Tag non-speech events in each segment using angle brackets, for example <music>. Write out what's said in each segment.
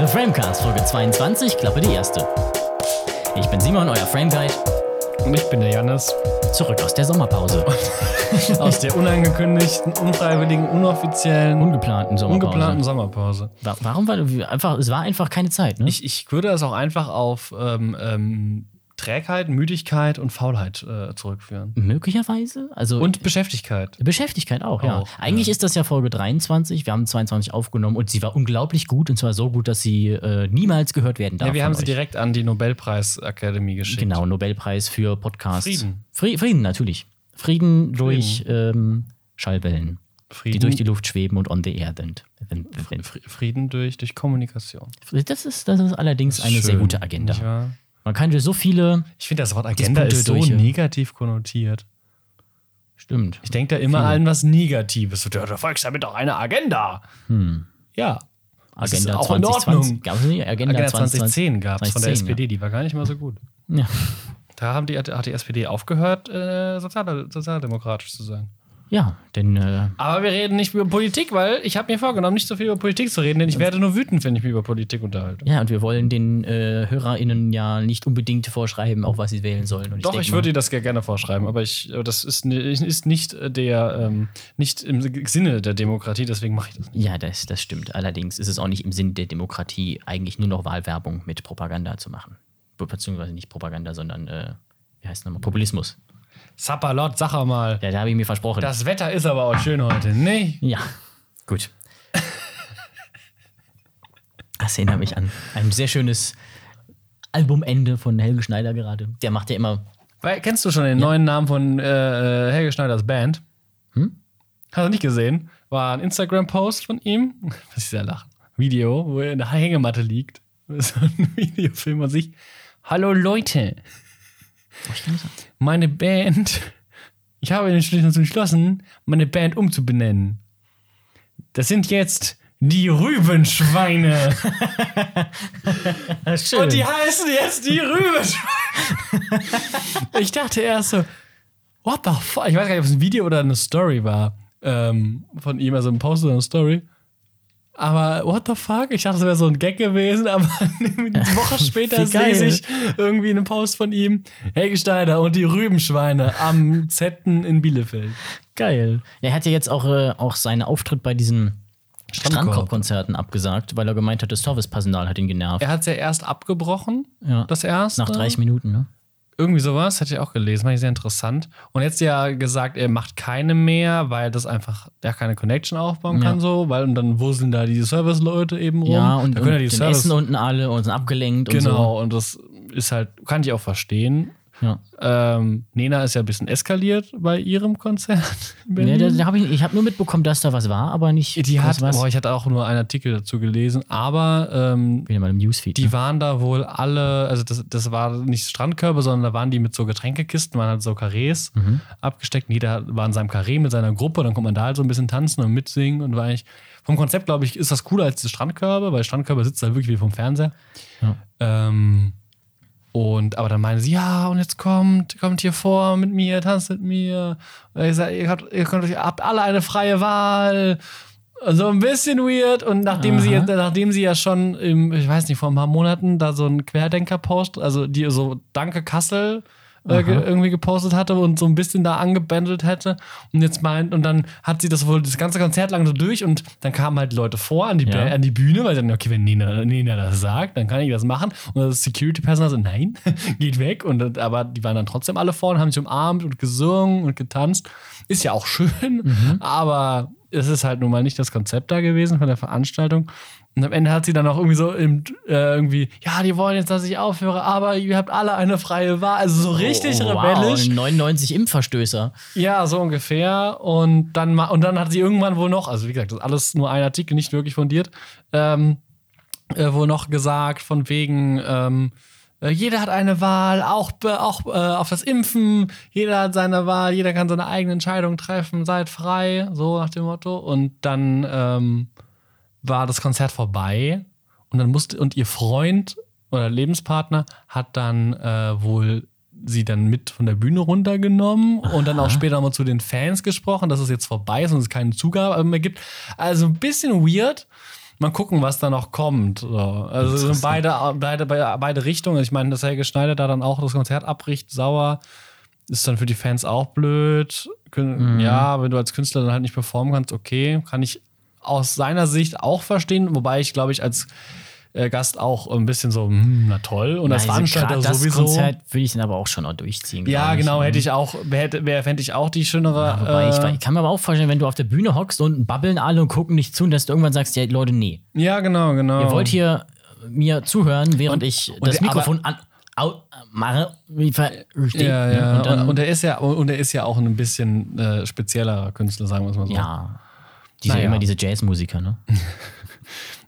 The Framecast, Folge 22, Klappe die erste. Ich bin Simon, euer Frame Guide. Und ich bin der Jannis. Zurück aus der Sommerpause. <laughs> aus der unangekündigten, unfreiwilligen, unoffiziellen, ungeplanten Sommerpause. Ungeplanten Sommerpause. Warum war einfach, es war einfach keine Zeit, ne? Ich, ich würde es auch einfach auf ähm, ähm, Trägheit, Müdigkeit und Faulheit äh, zurückführen. Möglicherweise. Also, und Beschäftigkeit. Beschäftigkeit auch, ja. Auch, Eigentlich ja. ist das ja Folge 23. Wir haben 22 aufgenommen und sie war unglaublich gut. Und zwar so gut, dass sie äh, niemals gehört werden darf. Ja, wir haben sie euch. direkt an die Nobelpreisakademie geschickt. Genau, Nobelpreis für Podcasts. Frieden. Fri Frieden, natürlich. Frieden durch ähm, Schallwellen, Frieden, die durch die Luft schweben und on the air sind. Fri- Frieden durch, durch Kommunikation. Das ist, das ist allerdings eine sehr Schön, gute Agenda. wahr? Man kann dir so viele. Ich finde, das Wort Agenda Dispunkte ist so durch, ja. negativ konnotiert. Stimmt. Ich denke da immer an was Negatives. Der Volk damit doch eine Agenda. Hm. Ja. Agenda auch in 2020. Ordnung. Gab es nicht? Agenda, Agenda 2020. 2010 gab es von der 2010, SPD, die war gar nicht mal so gut. Ja. Da haben die, hat die SPD aufgehört, äh, sozial, sozialdemokratisch zu sein. Ja, denn äh, Aber wir reden nicht über Politik, weil ich habe mir vorgenommen, nicht so viel über Politik zu reden, denn ich werde nur wütend, wenn ich mich über Politik unterhalte. ja, und wir wollen den äh, HörerInnen ja nicht unbedingt vorschreiben, auch was sie wählen sollen. Und Doch, ich mal- würde dir das gerne- vorschreiben, aber ich, das ist, ist nicht der, ähm, nicht im Sinne der Demokratie, deswegen mache ich das nicht. Ja, das, das stimmt. Allerdings ist es auch nicht im Sinn der Demokratie, eigentlich nur noch Wahlwerbung mit Propaganda zu machen. Be- Beziehungsweise nicht Propaganda, sondern, äh, wie heißt es nochmal? Populismus. Sapperlot, sag er mal. Ja, da habe ich mir versprochen. Das Wetter ist aber auch schön heute, ne? ja, gut. Das erinnert mich an ein sehr schönes Albumende von Helge Schneider gerade. Der macht ja immer. Weil, kennst du schon den neuen Namen von äh, äh, Helge Schneiders Band? Hm? Hast du nicht gesehen? War ein Instagram-Post von ihm. <laughs> Was ich sehr lachen. Video, wo er in der Hängematte liegt. <laughs> So ein Videofilm an sich. Hallo Leute, meine Band. Ich habe dazu entschlossen, meine Band umzubenennen. Das sind jetzt die Rübenschweine. <laughs> Schön. Und die heißen jetzt die Rübenschweine. ich dachte erst so, what the fuck? Ich weiß gar nicht, ob es ein Video oder eine Story war ähm, von ihm, also ein Post oder eine Story. Aber what the fuck? Ich dachte, es wäre so ein Gag gewesen, aber eine Woche <laughs> später lese ich irgendwie einen Post von ihm. Helge Schneider und die Rübenschweine am Zetten in Bielefeld. Geil. Er hat ja jetzt auch, äh, auch seinen Auftritt bei diesen Strandkorb. Strandkorb-Konzerten abgesagt, weil er gemeint hat, das Servicepersonal hat ihn genervt. Er hat es ja erst abgebrochen, Ja. das erste. Nach 30 Minuten, ne? Irgendwie sowas, hatte ich auch gelesen, fand ich sehr interessant. Und jetzt ja gesagt, er macht keine mehr, weil das einfach, der keine Connection aufbauen kann, Ja. so, weil und dann wurzeln da die Service-Leute eben rum. Ja, und, da können ja und die den Service. essen unten alle und sind abgelenkt und so. genau, und das ist halt, kann ich auch verstehen. Ja. Ähm, Nena ist ja ein bisschen eskaliert bei ihrem Konzert. Nee, da, da hab ich ich habe nur mitbekommen, dass da was war, aber nicht die hat, was. boah, ich hatte auch nur einen Artikel dazu gelesen, aber ähm, Wieder mal im Newsfeed. Die ne? waren da wohl alle, also das, das war nicht Strandkörbe, sondern da waren die mit so Getränkekisten, waren halt so Karrees Mhm. abgesteckt. Und jeder war in seinem Karree mit seiner Gruppe, dann konnte man da halt so ein bisschen tanzen und mitsingen und war eigentlich, vom Konzept, glaube ich, ist das cooler als die Strandkörbe, weil Strandkörbe sitzt halt wirklich wie vom Fernseher. Ja. Ähm, und aber dann meinen sie, ja, und jetzt kommt, kommt hier vor mit mir, tanzt mit mir. Und ich sag, ihr, habt, ihr könnt euch, habt alle eine freie Wahl. So ein bisschen weird. Und nachdem sie, Aha. nachdem sie ja schon im, ich weiß nicht, vor ein paar Monaten da so einen Querdenker-Post, also die so Danke Kassel äh, ge irgendwie gepostet hatte und so ein bisschen da angebändelt hätte. Und jetzt meint, und dann hat sie das wohl das ganze Konzert lang so durch und dann kamen halt Leute vor an die, Ja. An die Bühne, weil sie dann, okay, wenn Nena, Nena das sagt, dann kann ich das machen. Und das Security-Personal so, nein, <laughs> geht weg. Und, aber die waren dann trotzdem alle vorne, haben sich umarmt und gesungen und getanzt. Ist ja auch <laughs> schön, aber es ist halt nun mal nicht das Konzept da gewesen von der Veranstaltung. Und am Ende hat sie dann auch irgendwie so im, äh, irgendwie, ja, die wollen jetzt, dass ich aufhöre, aber ihr habt alle eine freie Wahl. Also so richtig oh, rebellisch. Wow, 99 Impfverstößer. Ja, so ungefähr. Und dann, und dann hat sie irgendwann wohl noch, also wie gesagt, das ist alles nur ein Artikel, nicht wirklich fundiert, ähm, äh, wohl noch gesagt, von wegen, ähm, äh, jeder hat eine Wahl, auch, auch äh, auf das Impfen, jeder hat seine Wahl, jeder kann seine eigene Entscheidung treffen, seid frei, so nach dem Motto. Und dann ähm, war das Konzert vorbei und dann musste, und ihr Freund oder Lebenspartner hat dann äh, wohl sie dann mit von der Bühne runtergenommen und dann auch später mal zu den Fans gesprochen, dass es jetzt vorbei ist und es keine Zugabe mehr gibt. Also ein bisschen weird. mal gucken, was da noch kommt. So. Also sind beide, beide, beide, Richtungen. Ich meine, dass Helge Schneider da dann auch das Konzert abbricht, sauer, ist dann für die Fans auch blöd. Mhm. Ja, wenn du als Künstler dann halt nicht performen kannst, okay, kann ich aus seiner Sicht auch verstehen, wobei ich, glaube ich, als äh, Gast auch ein bisschen so, hm, na toll. Und als Also Veranstalter das sowieso. Konzert würde ich dann aber auch schon auch durchziehen. ja, ich. genau, hätte ich auch, hätte, wär, fände ich auch die schönere. Wobei, ich, äh, ich kann mir aber auch vorstellen, wenn du auf der Bühne hockst und babbeln alle und gucken nicht zu und dass du irgendwann sagst, ja, Leute, nee. ja, genau, genau. Ihr wollt hier mir zuhören, während ich und das der- Mikrofon an, au, mache. Ja, ne? ja. Und dann, und, er ist ja und er ist ja auch ein bisschen äh, speziellerer Künstler, sagen wir es mal so. ja. Diese, Naja. immer diese Jazzmusiker, ne? <laughs>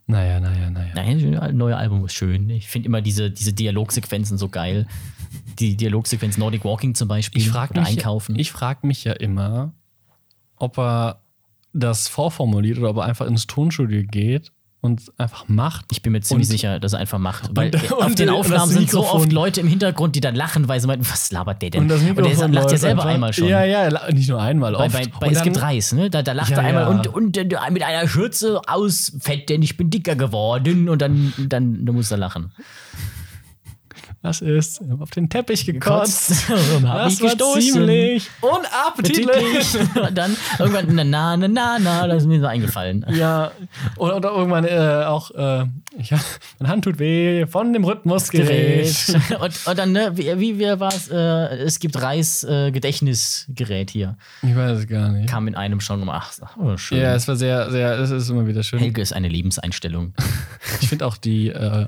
Naja, naja, naja. Nein, das neue Album ist schön. Ich finde immer diese, diese Dialogsequenzen so geil. Die Dialogsequenz Nordic Walking zum Beispiel. Ich frage mich, Einkaufen. ich frag mich ja immer, ob er das vorformuliert oder ob er einfach ins Tonstudio geht und einfach macht. Ich bin mir ziemlich Und- sicher, dass er einfach macht. Weil und- auf und den Aufnahmen sind so oft Leute im Hintergrund, die dann lachen, weil sie meinen, was labert der denn? Und das der Mikrofon lacht ja selber einfach. einmal schon. Ja, ja, nicht nur einmal, Bei, oft. bei, bei Und Es dann- gibt Reis, ne? Da, da lacht Ja, er einmal ja. und, und äh, mit einer Schürze aus Fett, denn ich bin dicker geworden und dann, dann, dann muss er lachen. Das ist auf den Teppich gekotzt. <laughs> und hab Das mich war gestoßen. ziemlich unappetitlich. Appetitlich. Und <laughs> dann irgendwann, na, na, na, na, na, das ist mir so eingefallen. <laughs> Ja, oder, oder irgendwann äh, auch, äh, ja, meine Hand tut weh von dem Rhythmusgerät. Gerät. Und, und dann, ne, wie, wie, wie war es? Äh, es gibt Reis-Gedächtnisgerät hier. Ich weiß es gar nicht. Kam in einem schon um ach, oh, schön. Ja, es war sehr, sehr, es ist immer wieder schön. Helge ist eine Lebenseinstellung. Ich finde auch die, äh,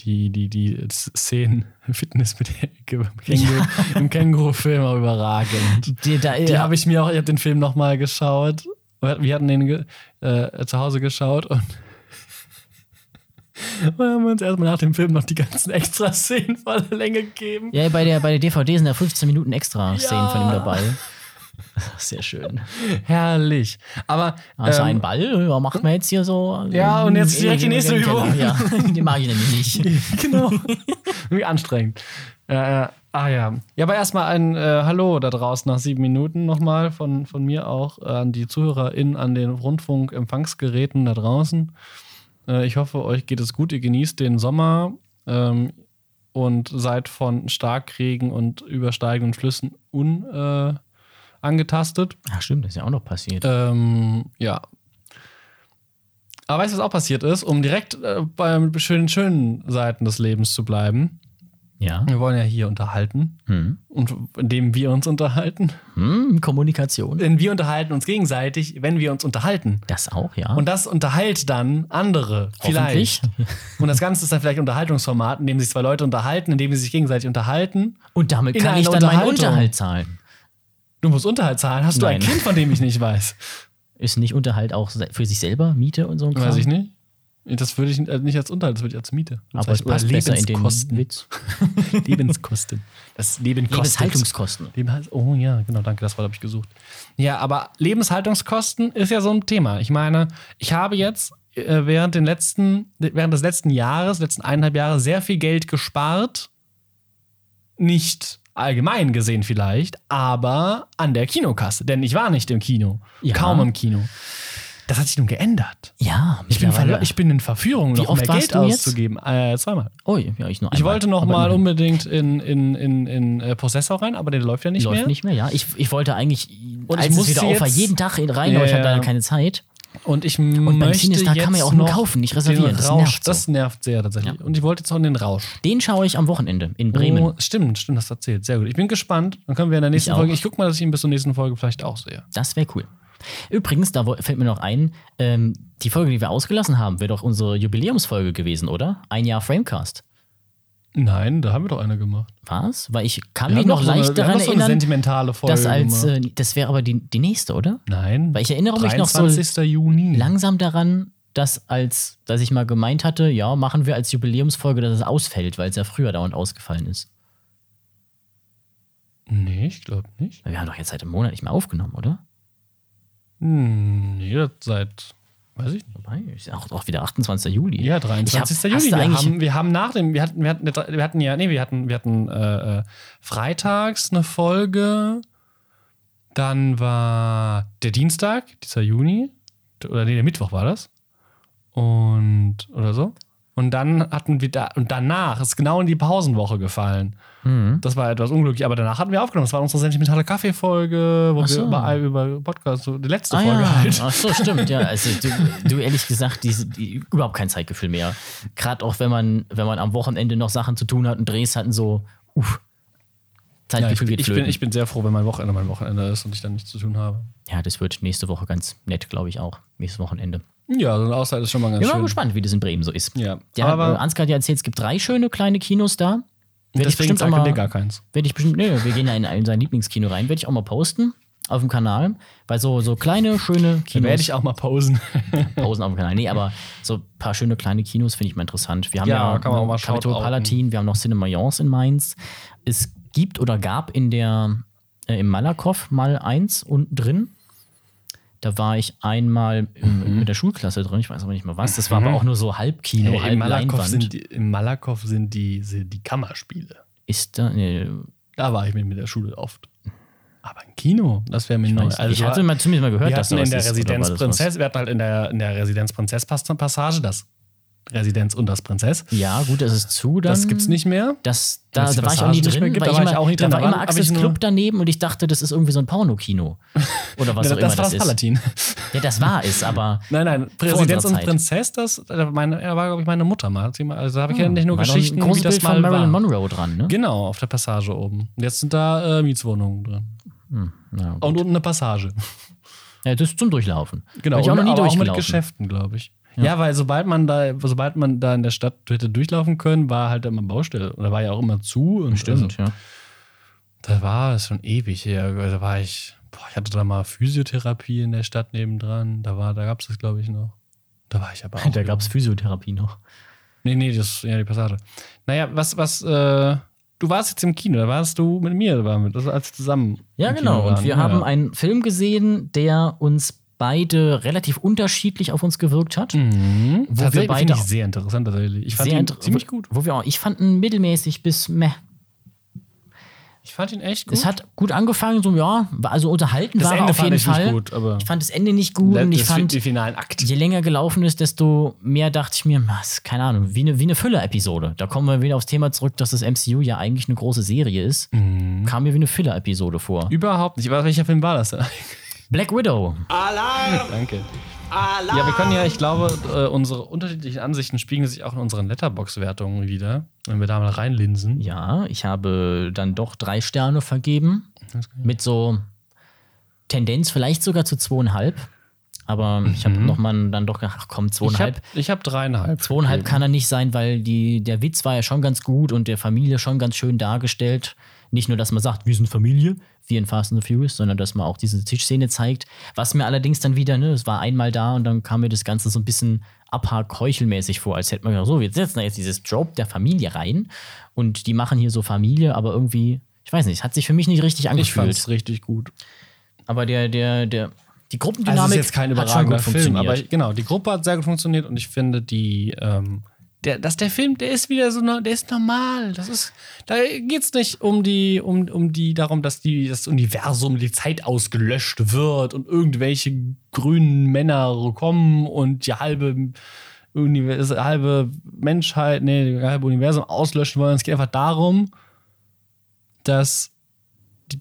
die, die, die Szenen, <laughs> Fitness mit Känguru, im Känguru-Film auch überragend. Die, da, Die habe ich mir auch, ich habe den Film nochmal geschaut. Wir hatten den äh, zu Hause geschaut und <laughs> wir haben uns erstmal nach dem Film noch die ganzen Extra-Szenen voller Länge gegeben. Ja, bei der, bei der DVD sind da 15 Minuten extra Szenen Ja. von ihm dabei. <laughs> Sehr schön. Herrlich. Aber Also ähm, ein Ball, ja, macht man jetzt hier so. Ja, und jetzt direkt die nächste. Übung. Ja, <laughs> die mache ich nämlich nicht. <laughs> genau. Wie anstrengend. Äh, äh, ah ja. Ja, aber erstmal ein äh, Hallo da draußen nach sieben Minuten nochmal von, von mir auch äh, an die ZuhörerInnen an den Rundfunkempfangsgeräten da draußen. Äh, ich hoffe, euch geht es gut. Ihr genießt den Sommer ähm, und seid von Starkregen und übersteigenden Flüssen unangetastet. Angetastet. Ach, stimmt, das ist ja auch noch passiert. Ähm, ja. Aber weißt du, was auch passiert ist? Um direkt äh, bei den schönen, schönen Seiten des Lebens zu bleiben. ja. Wir wollen ja hier unterhalten. Hm. Und indem wir uns unterhalten. Hm, Kommunikation. Denn wir unterhalten uns gegenseitig, wenn wir uns unterhalten. Das auch, ja. Und das unterhält dann andere. Vielleicht. Und das Ganze ist dann vielleicht ein Unterhaltungsformat, in dem sich zwei Leute unterhalten, in dem sie sich gegenseitig unterhalten. Und damit kann ich dann meinen. Unterhalt zahlen. Du musst Unterhalt zahlen. Hast du ein Nein. Kind, von dem ich nicht weiß? <laughs> Ist nicht Unterhalt auch für sich selber, Miete und so ein Kram? Weiß ich nicht. Das würde ich äh, nicht als Unterhalt, das würde ich als Miete. Aber es passt besser in den Lebenskosten. Witz. <laughs> Lebenskosten. Das Leben. Lebenshaltungskosten. Lebenshalt oh ja, genau, danke, das Wort habe ich gesucht. Ja, aber Lebenshaltungskosten ist ja so ein Thema. Ich meine, ich habe jetzt äh, während, den letzten, während des letzten Jahres, letzten eineinhalb Jahre, sehr viel Geld gespart. Nicht allgemein gesehen vielleicht, aber an der Kinokasse. Denn ich war nicht im Kino. Ja. Kaum im Kino. Das hat sich nun geändert. Ja, Ich bin, ich bin in Verführung, noch mehr Geld auszugeben. Äh, zweimal. Oh, ja, ich nur Ich einmal. wollte noch Aber mal unbedingt in, in, in, in äh, Possessor rein, aber der läuft ja nicht Läuft mehr. nicht mehr, ja. Ich, ich wollte eigentlich, Und als ich es musste wieder auf war, jeden Tag rein, Ja, aber ich hatte leider keine Zeit. Und ich Und beim möchte Cinestar kann man ja auch nur kaufen, nicht reservieren. Das Rausch, nervt so. das nervt sehr tatsächlich. Ja. Und ich wollte jetzt auch in den Rausch. Den schaue ich am Wochenende in Bremen. Oh, stimmt, stimmt, das erzählt. Sehr gut. Ich bin gespannt. Dann können wir in der nächsten auch. Folge. Ich gucke mal, dass ich ihn bis zur nächsten Folge vielleicht auch sehe. Das wäre cool. Übrigens, da fällt mir noch ein, ähm, die Folge, die wir ausgelassen haben, wäre doch unsere Jubiläumsfolge gewesen, oder? Ein Jahr Framecast. Nein, da haben wir doch eine gemacht. Was? Weil ich kann Wir mich noch so eine- leicht haben daran so eine erinnern, sentimentale Folge. dass als, äh, das wäre aber die, die nächste, oder? Nein. Weil ich erinnere mich noch so 23. Juni. langsam daran, dass als, dass ich mal gemeint hatte, ja, machen wir als Jubiläumsfolge, dass es ausfällt, weil es ja früher dauernd ausgefallen ist. Nee, ich glaube nicht. Wir haben doch jetzt seit einem Monat nicht mehr aufgenommen, oder? Hm, nee, das seit, weiß ich nicht. Wobei, ist ja auch, auch wieder 28. Juli. Ja, Ich 23. hab- Juli. Wir haben, wir haben nach dem, wir hatten, wir hatten, wir hatten ja, nee, wir hatten, wir hatten äh, äh, freitags eine Folge. Dann war der Dienstag, dieser Juni. Oder nee, der Mittwoch war das. und oder so. Und dann hatten wir da, und danach ist genau in die Pausenwoche gefallen. Mhm. Das war etwas unglücklich, aber danach hatten wir aufgenommen. Das war unsere sentimentale Kaffee-Folge, wo so. wir überall über Podcast, so die letzte Ah, Folge ja. halt. Ach so, stimmt, ja. Also du, du ehrlich gesagt, diese, die, überhaupt kein Zeitgefühl mehr. Gerade auch wenn man, wenn man am Wochenende noch Sachen zu tun hat und Drehs hatten, so, uff, Ja, ich, Zeitgefühl geht ich, bin, flöten. ich bin sehr froh, wenn mein Wochenende mein Wochenende ist und ich dann nichts zu tun habe. ja, das wird nächste Woche ganz nett, glaube ich auch. Nächstes Wochenende. Ja, so eine Auszeit ist schon mal ganz Ich bin mal schön. gespannt, wie das in Bremen so ist. Ja, Ja, aber äh, Ansgar hat ja erzählt, es gibt drei schöne kleine Kinos da. Werde ich deswegen bestimmt auch zeigt mal, gar keins. werde ich bestimmt, nee, wir gehen ja in, in sein Lieblingskino rein, werde ich auch mal posten auf dem Kanal, weil so, so kleine, schöne Kinos, werde ich auch mal pausen. Pausen <laughs> auf dem Kanal, nee, aber so ein paar schöne kleine Kinos finde ich mal interessant. Wir haben Ja, ja, kann man auch mal Capitol shoutouten. Palatin, wir haben noch Cinema in Mainz. Es gibt oder gab in der, äh, im Malakoff mal eins unten drin. Da war ich einmal Mhm. mit der Schulklasse drin, ich weiß aber nicht mehr was. Das war aber auch nur so Halbkino, Im halb Leinwand. sind die, Im Malakoff sind die, sind die Kammerspiele. Ist da, nee, Da war ich mit, mit der Schule oft. Aber ein Kino, das wäre mir neu. weiß nicht. ich hatte mal zumindest mal gehört, wir dass da hatten in der Residenz das? Prinzess, wir hatten halt in der, in der Residenz Prinzess Passage das Residenz und das Prinzess. Ja, gut, das ist zu. Dann, Das gibt's nicht mehr. Das, da, da war ich auch nie nicht drin. gibt, weil da war ich immer- auch nicht drin. war Da immer war- ich nur- Club daneben und ich dachte, das ist irgendwie so ein Pornokino. Oder was <laughs> Ja, auch das immer war das das ist. Palatin. Ja, das war es, aber <laughs> Nein, nein, Residenz und. Prinzess, das meine, ja, war, glaube ich, meine Mutter mal. Also da habe ich ja nicht nur Geschichten, ein wie das Bild mal von Marilyn war. Monroe dran, ne? Genau, auf der Passage oben. Jetzt sind da äh, Mietswohnungen drin. Ja, Und unten eine Passage. ja, das ist zum Durchlaufen. Genau, ich auch noch nie aber auch mit. Geschäften, glaube ich. Ja. weil sobald man da, sobald man da in der Stadt hätte durchlaufen können, war halt immer Baustelle. Da war ja auch immer zu. Und Stimmt, Also, ja. da war es schon ewig her. Da war ich, boah, ich hatte da mal Physiotherapie in der Stadt nebendran. Da war, da gab es das, glaube ich, noch. Da war ich aber <laughs> auch. Da gab es Physiotherapie noch. Nee, nee, das ja die Passage. Naja, was, was, äh, du warst jetzt im Kino, da warst du mit mir, waren wir, das als zusammen. Ja, genau. Und wir ja. haben einen Film gesehen, der uns beide relativ unterschiedlich auf uns gewirkt hat. Mhm. Wo wir Tatsächlich beide finde ich sehr interessant tatsächlich. Ich fand Sehr ihn inter- ziemlich gut. Wo wir auch, ich fand ihn mittelmäßig bis meh. Ich fand ihn echt gut. Es hat gut angefangen, so ja, also unterhalten das war Ende auf fand jeden ich Fall. nicht gut, aber Ich fand das Ende nicht gut und ich das fand, den finalen Akt. je länger gelaufen ist, desto mehr dachte ich mir, was, keine Ahnung, wie eine, wie eine Füller-Episode. Da kommen wir wieder aufs Thema zurück, dass das MCU ja eigentlich eine große Serie ist. Mhm. Kam mir wie eine Füller-Episode vor. Überhaupt nicht. Aber welcher Film war das denn? Black Widow. <laughs> Danke. Ja, wir können ja, ich glaube, äh, unsere unterschiedlichen Ansichten spiegeln sich auch in unseren Letterbox-Wertungen wieder, wenn wir da mal reinlinsen. Ja, ich habe dann doch drei Sterne vergeben. Mit so Tendenz vielleicht sogar zu zweieinhalb. Aber ich habe nochmal dann doch gedacht, ach komm, Mhm. Ich zweieinhalb. habe ich hab dreieinhalb. Zweieinhalb kann er nicht sein, weil die, der Witz war ja schon ganz gut und der Familie schon ganz schön dargestellt. Nicht nur, dass man sagt, wir sind Familie, wie in Fast and the Furious, sondern dass man auch diese Tischszene zeigt. Was mir allerdings dann wieder, ne, es war einmal da und dann kam mir das Ganze so ein bisschen abhak-heuchelmäßig vor, als hätte man gesagt, so, wir setzen da jetzt dieses Trope der Familie rein und die machen hier so Familie, aber irgendwie, ich weiß nicht, es hat sich für mich nicht richtig Ich angefühlt. fand es richtig gut. aber der, der, der, die Also Gruppendynamik es ist jetzt kein hat schon überragender gut Film, aber genau, die Gruppe hat sehr gut funktioniert und ich finde die, ähm, der, dass der Film, der ist wieder so, der ist normal. Das ist, da geht's nicht um die, um, um die, darum, dass die, das Universum, die Zeit ausgelöscht wird und irgendwelche grünen Männer kommen und die halbe, Univers halbe Menschheit, nee, die halbe Universum auslöschen wollen. Es geht einfach darum, dass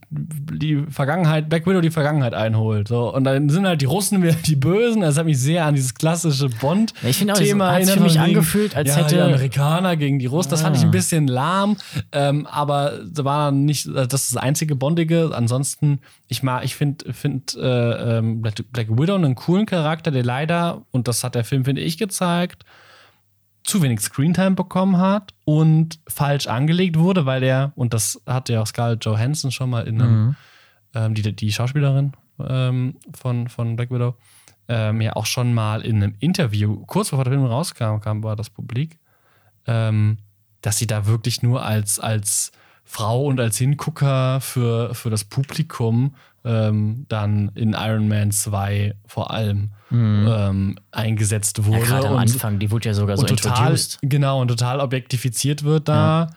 die, Vergangenheit, Black Widow die Vergangenheit einholt. So. Und dann sind halt die Russen wieder die Bösen. Das hat mich sehr an dieses klassische Bond-Thema Ja, hat sich für mich wegen, angefühlt, als ja, hätte- Die Amerikaner gegen die Russen. Das fand ich Ah. ein bisschen lahm. Ähm, aber da war nicht, das ist das einzige Bondige. Ansonsten, ich mag, ich finde find, äh, ähm, Black, Black Widow einen coolen Charakter, der leider, und das hat der Film, finde ich, gezeigt, zu wenig Screentime bekommen hat und falsch angelegt wurde, weil der, und das hat ja auch Scarlett Johansson schon mal in einem, ähm, die, die Schauspielerin ähm, von, von Black Widow, ähm, ja auch schon mal in einem Interview, kurz bevor der Film rauskam, kam, war das Publik, ähm, dass sie da wirklich nur als, als Frau und als Hingucker für, für das Publikum ähm, dann in Iron Man 2 vor allem ähm, eingesetzt wurde. Mhm. ja, gerade am und, Anfang, die wurde ja sogar so total, introduced. genau, und total objektifiziert wird da.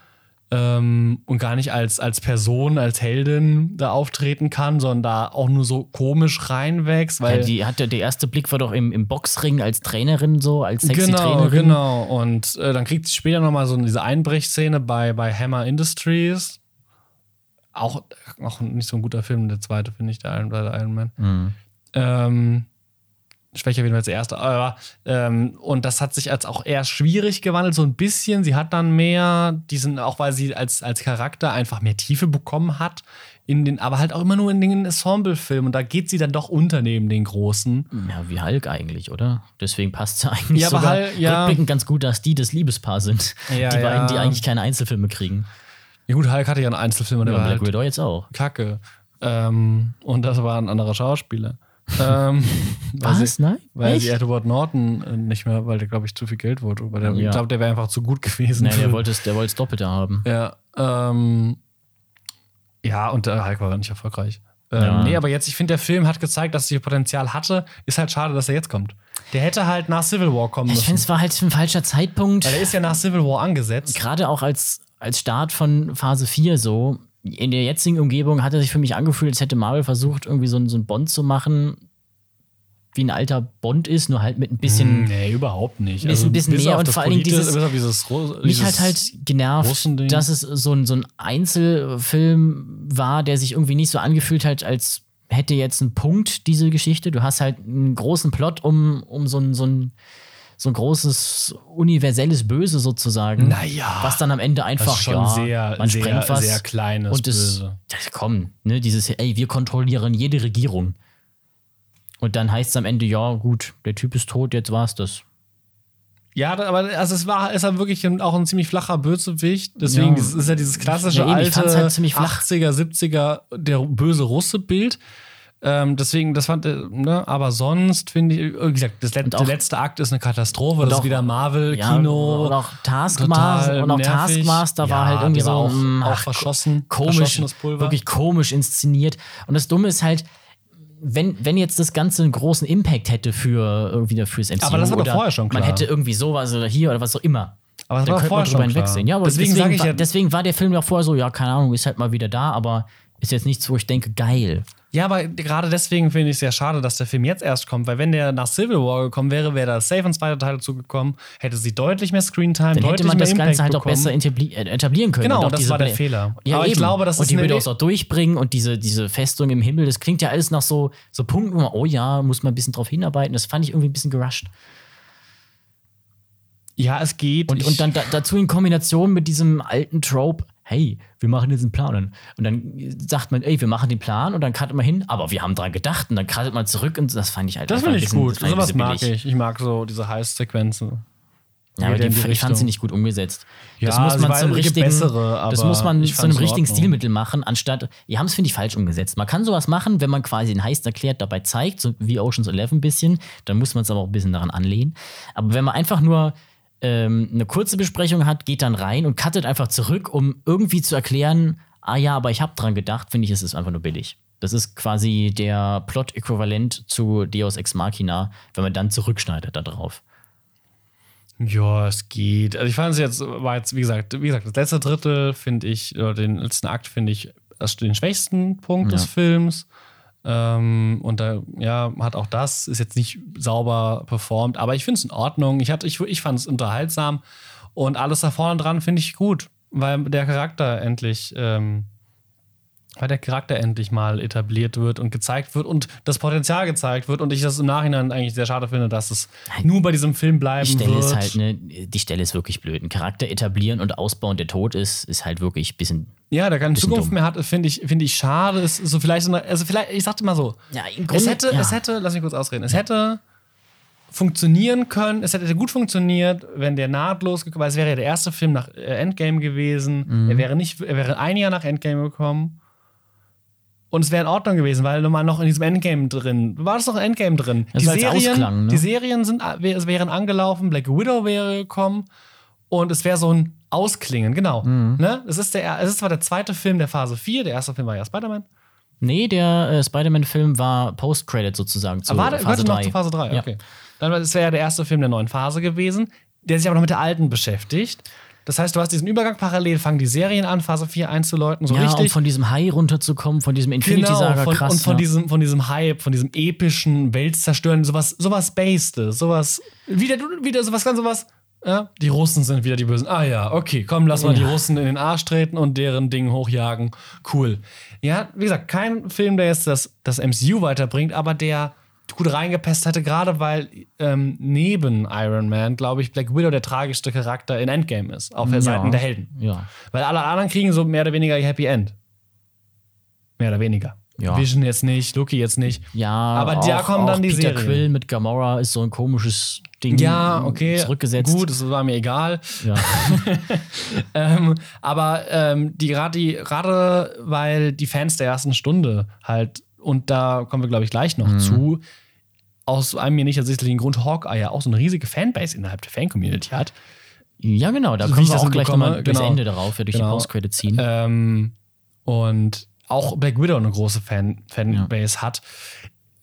Ähm, und gar nicht als, als Person, als Heldin da auftreten kann, sondern da auch nur so komisch reinwächst. Weil ja, die hatte, der erste Blick war doch im, im Boxring als Trainerin so, als sexy genau, Trainerin. genau. Und äh, dann kriegt sie später nochmal so diese Einbrechszene bei, bei Hammer Industries. Auch, auch nicht so ein guter Film, der zweite, finde ich, der Iron, der Iron Man. Mhm. Ähm, schwächer als der erste. Aber, ähm, und das hat sich als auch eher schwierig gewandelt, so ein bisschen. Sie hat dann mehr diesen, auch weil sie als, als Charakter einfach mehr Tiefe bekommen hat, in den, aber halt auch immer nur in den Ensemble-Filmen. Und da geht sie dann doch unter neben den Großen. Ja, wie Hulk eigentlich, oder? Deswegen passt es eigentlich Ja, aber sogar Hulk- ja. rückblickend ganz gut, dass die das Liebespaar sind. Ja, die beiden, ja. die eigentlich keine Einzelfilme kriegen. Ja, gut, Hulk hatte ja einen Einzelfilm, der Ja, war Black halt Widow jetzt auch. kacke. Ähm, und das war ein anderer Schauspieler. Ähm, <laughs> weil Was? sie, Nein? weil Echt? sie Edward Norton äh, nicht mehr, weil der, glaube ich, zu viel Geld wollte. Weil der, Ja. Ich glaube, der wäre einfach zu gut gewesen. Nee, der wollte es der Doppelte haben. Ja, ähm, ja, und der Hulk war nicht erfolgreich. Ähm, Ja. Nee, aber jetzt, ich finde, der Film hat gezeigt, dass er Potenzial hatte. Ist halt schade, dass er jetzt kommt. Der hätte halt nach Civil War kommen Ich finde, müssen. es war halt ein falscher Zeitpunkt. Weil er ist ja nach Civil War angesetzt. Gerade auch als, als Start von Phase 4 so. In der jetzigen Umgebung hat er sich für mich angefühlt, als hätte Marvel versucht, irgendwie so, einen- so einen Bond zu machen, wie ein alter Bond ist, nur halt mit ein bisschen. nee, überhaupt nicht. Bisschen- bisschen bis mehr und vor allen Dingen dieses- dieses, Mich hat halt genervt, dass es so ein, so ein Einzelfilm war, der sich irgendwie nicht so angefühlt hat, als hätte jetzt einen Punkt, diese Geschichte. Du hast halt einen großen Plot um, um so ein, so ein so ein großes universelles Böse sozusagen. Naja, Was dann am Ende einfach schon ja, sehr, man sehr, sprengt was sehr kleines und das, Böse. das komm, ne, dieses ey, wir kontrollieren jede Regierung. Und dann heißt es am Ende, ja, gut, der Typ ist tot, jetzt war's das. Ja, aber also es war ist halt wirklich auch ein ziemlich flacher Bösewicht. Deswegen Ja. ist ja dieses klassische Ja, eben, ich alte halt ziemlich flach. 80er, 70er der böse Russe-Bild. Ähm, deswegen, das fand, äh, ne, aber sonst finde ich, wie gesagt, das let Und der auch- letzte Akt ist eine Katastrophe. Das auch- ist wieder Ja, Marvel-Kino. und auch Taskmaster, und auch nervig. Taskmaster war Ja, halt irgendwie so auch- mm, auch verschossen. komisch, wirklich komisch inszeniert. Und das Dumme ist halt, wenn, wenn jetzt das Ganze einen großen Impact hätte für irgendwie fürs MCU Aber das war doch vorher schon klar. Man hätte irgendwie sowas oder hier oder was auch immer. Aber das Dann war könnte man vorher drüber schon klar. hinwegsehen. Ja, aber deswegen deswegen, ich war, ja, deswegen war der Film ja vorher so, ja, keine Ahnung, ist halt mal wieder da, aber ist jetzt nichts, wo ich denke, geil. Ja, aber gerade deswegen finde ich es sehr schade, dass der Film jetzt erst kommt, weil wenn der nach Civil War gekommen wäre, wäre da safe ein zweiter Teil dazu gekommen, hätte sie deutlich mehr Screentime, Dann hätte man das Impact Ganze halt auch bekommen. besser etabli äh, etablieren können. Genau, auch das diese war der Bla- Fehler. Ja, Aber ich eben. glaube, das und ist die Widows auch durchbringen und diese, diese Festung im Himmel, das klingt ja alles nach so, so Punkten, wo man, oh ja, muss man ein bisschen drauf hinarbeiten. Das fand ich irgendwie ein bisschen gerusht. Ja, es geht. Und, Ich- und dann da, dazu in Kombination mit diesem alten Trope, hey, wir machen jetzt einen Plan. Und dann sagt man, ey, wir machen den Plan und dann cuttet man hin, aber wir haben dran gedacht und dann cuttet man zurück und das fand ich halt das einfach finde ich gut. das Sowas mag ich. Ich mag so diese Heißsequenzen. Ja, aber die, die ich fand sie nicht gut umgesetzt. Ja, das muss man zum richtigen, bessere, das muss man zu einem richtigen. Stilmittel machen, anstatt, die haben es, finde ich, falsch umgesetzt. Man kann sowas machen, wenn man quasi den Heist erklärt, dabei zeigt, so wie Ocean's 11 ein bisschen, dann muss man es aber auch ein bisschen daran anlehnen. Aber wenn man einfach nur ähm, eine kurze Besprechung hat, geht dann rein und cuttet einfach zurück, um irgendwie zu erklären, ah ja, aber ich habe dran gedacht, finde ich, es ist einfach nur billig. Das ist quasi der Plot-Äquivalent zu Deus Ex Machina, wenn man dann zurückschneidet da drauf. Ja, es geht. Also ich fand es jetzt, war jetzt, wie gesagt, wie gesagt, das letzte Drittel finde ich, oder den letzten Akt finde ich als den schwächsten Punkt des Ja. Films. Ähm, und da, ja, hat auch das, ist jetzt nicht sauber performt, aber ich finde es in Ordnung. Ich, ich, ich fand es unterhaltsam und alles da vorne dran finde ich gut, weil der Charakter endlich, ähm, weil der Charakter endlich mal etabliert wird und gezeigt wird und das Potenzial gezeigt wird und ich das im Nachhinein eigentlich sehr schade finde, dass es nur bei diesem Film bleiben Die Stelle wird. ist halt, ne, die Stelle ist wirklich blöd. Ein Charakter etablieren und ausbauen, der tot ist, ist halt wirklich ein bisschen. Ja, der keine Zukunft dumm. mehr hat, finde ich, finde ich schade. Ist so vielleicht also vielleicht, ich sagte mal so, Ja, im es Grunde- hätte, ja. es hätte, lass mich kurz ausreden, es hätte funktionieren können, es hätte gut funktioniert, wenn der nahtlos gekommen, weil es wäre ja der erste Film nach äh, Endgame gewesen. Mhm. Er wäre nicht, er wäre ein Jahr nach Endgame gekommen. Und es wäre in Ordnung gewesen, weil du mal noch in diesem Endgame drin, war das noch ein Endgame drin? Das die, Serien, Ausklang, ne? die Serien sind, wären angelaufen, Black Widow wäre gekommen und es wäre so ein Ausklingen, genau. Mhm. Ne? Es, ist der, es ist zwar der zweite Film der Phase 4, der erste Film war ja Spider-Man. Nee, der äh, Spider-Man-Film war Post-Credit sozusagen zu Aber war der, Phase gehörte noch 3. zu Phase 3, Ja. okay. Dann war- das wäre ja der erste Film der neuen Phase gewesen, der sich aber noch mit der alten beschäftigt. Das heißt, du hast diesen Übergang parallel, fangen die Serien an, Phase 4 einzuläuten, so ja, um richtig. von diesem High runterzukommen, von diesem Infinity-Saga, Genau, von, krass. und von, ja. diesem, von diesem Hype, von diesem epischen, weltzerstören, sowas, sowas Based, sowas, wieder, wieder sowas ganz sowas. Ja, die Russen sind wieder die Bösen. Ah ja, okay, komm, lass mal Ja. die Russen in den Arsch treten und deren Ding hochjagen. Cool. Ja, wie gesagt, kein Film, der jetzt das, das MCU weiterbringt, aber der gut reingepasst hätte, gerade weil ähm, neben Iron Man, glaube ich, Black Widow der tragischste Charakter in Endgame ist, auf der Ja. Seiten der Helden. Ja. Weil alle anderen kriegen so mehr oder weniger ihr Happy End. Mehr oder weniger. Ja. Vision jetzt nicht, Loki jetzt nicht. Ja, Aber da auch, kommen dann die Peter Serien. Quill mit Gamora ist so ein komisches Ding Ja, okay. zurückgesetzt. Gut, das war mir egal. Ja. <laughs> Ähm, aber ähm, die gerade, weil die Fans der ersten Stunde halt, und da kommen wir, glaube ich, gleich Mhm. noch zu, aus einem mir nicht ersichtlichen Grund Hawkeye ja auch so eine riesige Fanbase innerhalb der Fan-Community hat. ja, genau, da So kommen wir das auch gleich nochmal genau. Ende darauf, ja, durch Genau. die Post-Credit ziehen. Ähm, und auch Black Widow eine große Fan Fanbase hat,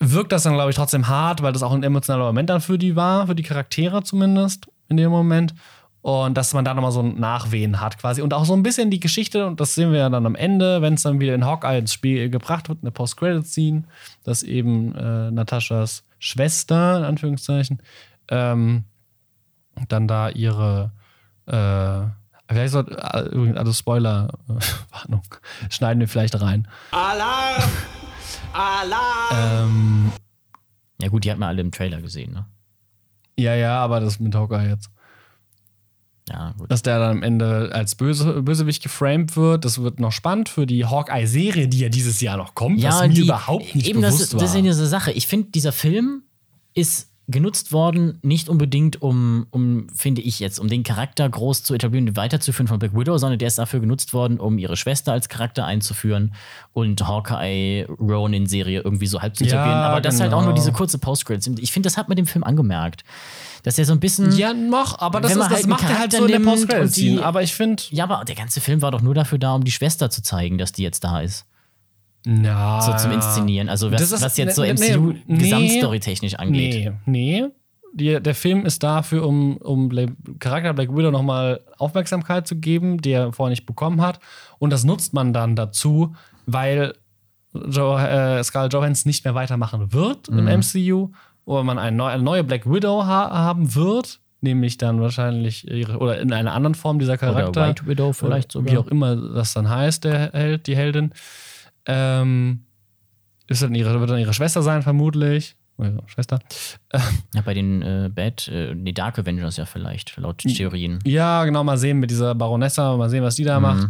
wirkt das dann, glaube ich, trotzdem hart, weil das auch ein emotionaler Moment dann für die war, für die Charaktere zumindest in dem Moment. Und dass man da nochmal so ein Nachwehen hat quasi. Und auch so ein bisschen die Geschichte, und das sehen wir ja dann am Ende, wenn es dann wieder in Hawkeye ins Spiel gebracht wird, eine Post-Credit-Scene, dass eben äh, Nataschas Schwester, in Anführungszeichen, ähm, dann da ihre äh, Vielleicht soll, übrigens, also Spoiler, äh, <laughs> Warnung, schneiden wir vielleicht rein. Alarm! Alarm! Ähm, ja, gut, die hat man alle im Trailer gesehen, ne? ja, ja, aber das mit Hawkeye jetzt. Ja. Dass der dann am Ende als Böse, Bösewicht geframed wird, das wird noch spannend für die Hawkeye-Serie, die ja dieses Jahr noch kommt, was mir die- überhaupt nicht eben bewusst das, war. das ist ja diese Sache. Ich finde, dieser Film ist genutzt worden, nicht unbedingt um, um, finde ich jetzt, um den Charakter groß zu etablieren und weiterzuführen von Black Widow, sondern der ist dafür genutzt worden, um ihre Schwester als Charakter einzuführen und Hawkeye Ronin-Serie irgendwie so halb zu Ja, etablieren. Aber das ist halt auch nur genau. diese kurze Post-Credits. Ich finde, das hat man dem Film angemerkt. Dass er so ein bisschen. ja, noch, aber das, ist, das halt macht er halt so in der post die- Aber ich finde, Ja, aber der ganze Film war doch nur dafür da, um die Schwester zu zeigen, dass die jetzt da ist. Na, So zum Inszenieren. Also was, Das ist- was jetzt so nee, nee, MCU nee. gesamtstory-technisch angeht. Nee, nee. Die, der Film ist dafür, um, um Charakter Black Widow nochmal Aufmerksamkeit zu geben, die er vorher nicht bekommen hat. Und das nutzt man dann dazu, weil jo äh, Scarlett Johansson nicht mehr weitermachen wird im Mhm. MCU, oder man eine, neu eine neue Black Widow ha haben wird, nämlich dann wahrscheinlich ihre, oder in einer anderen Form dieser Charakter. Oder White Widow vielleicht sogar. Wie auch immer das dann heißt, der Held, die Heldin. Ähm, ist dann ihre, wird dann ihre Schwester sein, vermutlich. Oder Schwester. Ja, bei den äh, Bad, äh, nee, Dark Avengers ja vielleicht, laut Theorien. Ja, genau, mal sehen mit dieser Baronessa, mal sehen, was die da Mhm. macht.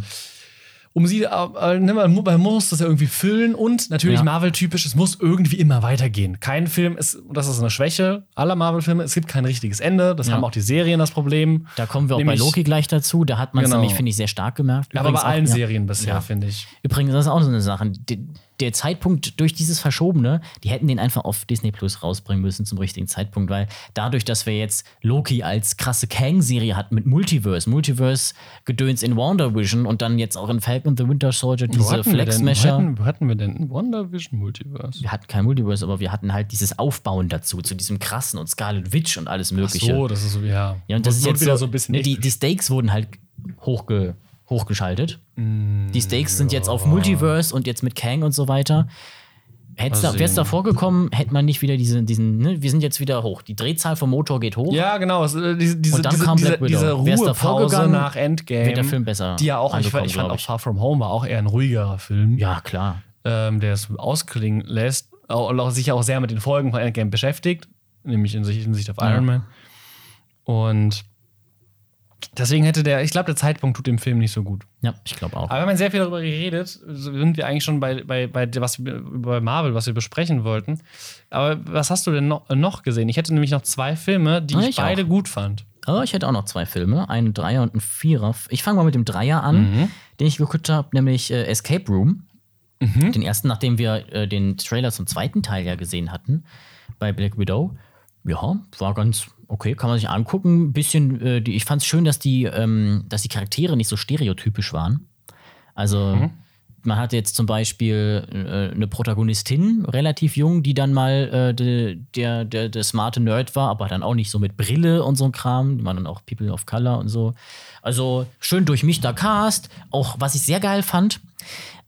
Um sie, äh, ne, man, muss das ja irgendwie füllen und natürlich Ja. Marvel-typisch, es muss irgendwie immer weitergehen. Kein Film ist, und das ist eine Schwäche aller Marvel-Filme, es gibt kein richtiges Ende. Das Ja. haben auch die Serien das Problem. Da kommen wir auch Nämlich- bei Loki gleich dazu. Da hat man es Genau. nämlich, finde ich, sehr stark gemerkt. Ja, aber bei Übrigens auch- allen ja. Serien bisher, finde ich. Übrigens, das ist auch so eine Sache. Die, der Zeitpunkt durch dieses Verschobene, die hätten den einfach auf Disney Plus rausbringen müssen zum richtigen Zeitpunkt, weil dadurch, dass wir jetzt Loki als krasse Kang-Serie hatten mit Multiverse, Multiverse-Gedöns in WandaVision und dann jetzt auch in Falcon the Winter Soldier Wo diese Wo Flex-Mesher. hatten, wo hatten wir denn WandaVision Multiverse? Wir hatten kein Multiverse, aber wir hatten halt dieses Aufbauen dazu, zu diesem krassen und Scarlet Witch und alles Mögliche. So, das ist so, ja. Ja, und das ist Wird jetzt wieder so, so ein bisschen. ne, die, die Stakes wurden halt hochge, hochgeschaltet. Mm, die Stakes sind jetzt auf Multiverse und jetzt mit Kang und so weiter. Hätte Mal da, wäre es sehen. davor gekommen, hätte man nicht wieder diesen, diesen, ne, wir sind jetzt wieder hoch. Die Drehzahl vom Motor geht hoch. ja, genau. Äh, diese, diese, Und dann diese, kam diese, Black Widow. diese Wär's Ruhepause nach Endgame. wäre der Film besser Die ja auch, ich, angekommen, ich fand auch. Far From Home war auch eher ein ruhigerer Film, Ja, klar. ähm, der es ausklingen lässt und auch sich auch sehr mit den Folgen von Endgame beschäftigt, nämlich in Sicht, in Sicht auf Ja. Iron Man. Und deswegen hätte der, ich glaube, der Zeitpunkt tut dem Film nicht so gut. Ja, ich glaube auch. Aber wir haben sehr viel darüber geredet. So Sind wir eigentlich schon bei, bei, bei, was, wir- bei Marvel, was wir besprechen wollten. Aber was hast du denn noch, noch gesehen? Ich hätte nämlich noch zwei Filme, die Ah, ich, ich beide auch. gut fand. Aber ich hätte auch noch zwei Filme, einen Dreier und einen Vierer. Ich fange mal mit dem Dreier an, den ich geguckt habe, nämlich äh, Escape Room. Den ersten, nachdem wir äh, den Trailer zum zweiten Teil ja gesehen hatten, bei Black Widow. Ja, war ganz okay, kann man sich angucken. Ein bisschen, äh, die, ich fand es schön, dass die, ähm, dass die Charaktere nicht so stereotypisch waren. Also man hatte jetzt zum Beispiel äh, eine Protagonistin, relativ jung, die dann mal äh, de, der, der, der smarte Nerd war, aber dann auch nicht so mit Brille und so ein Kram. Die waren dann auch People of Color und so. Also schön durchmischter Cast. Auch was ich sehr geil fand.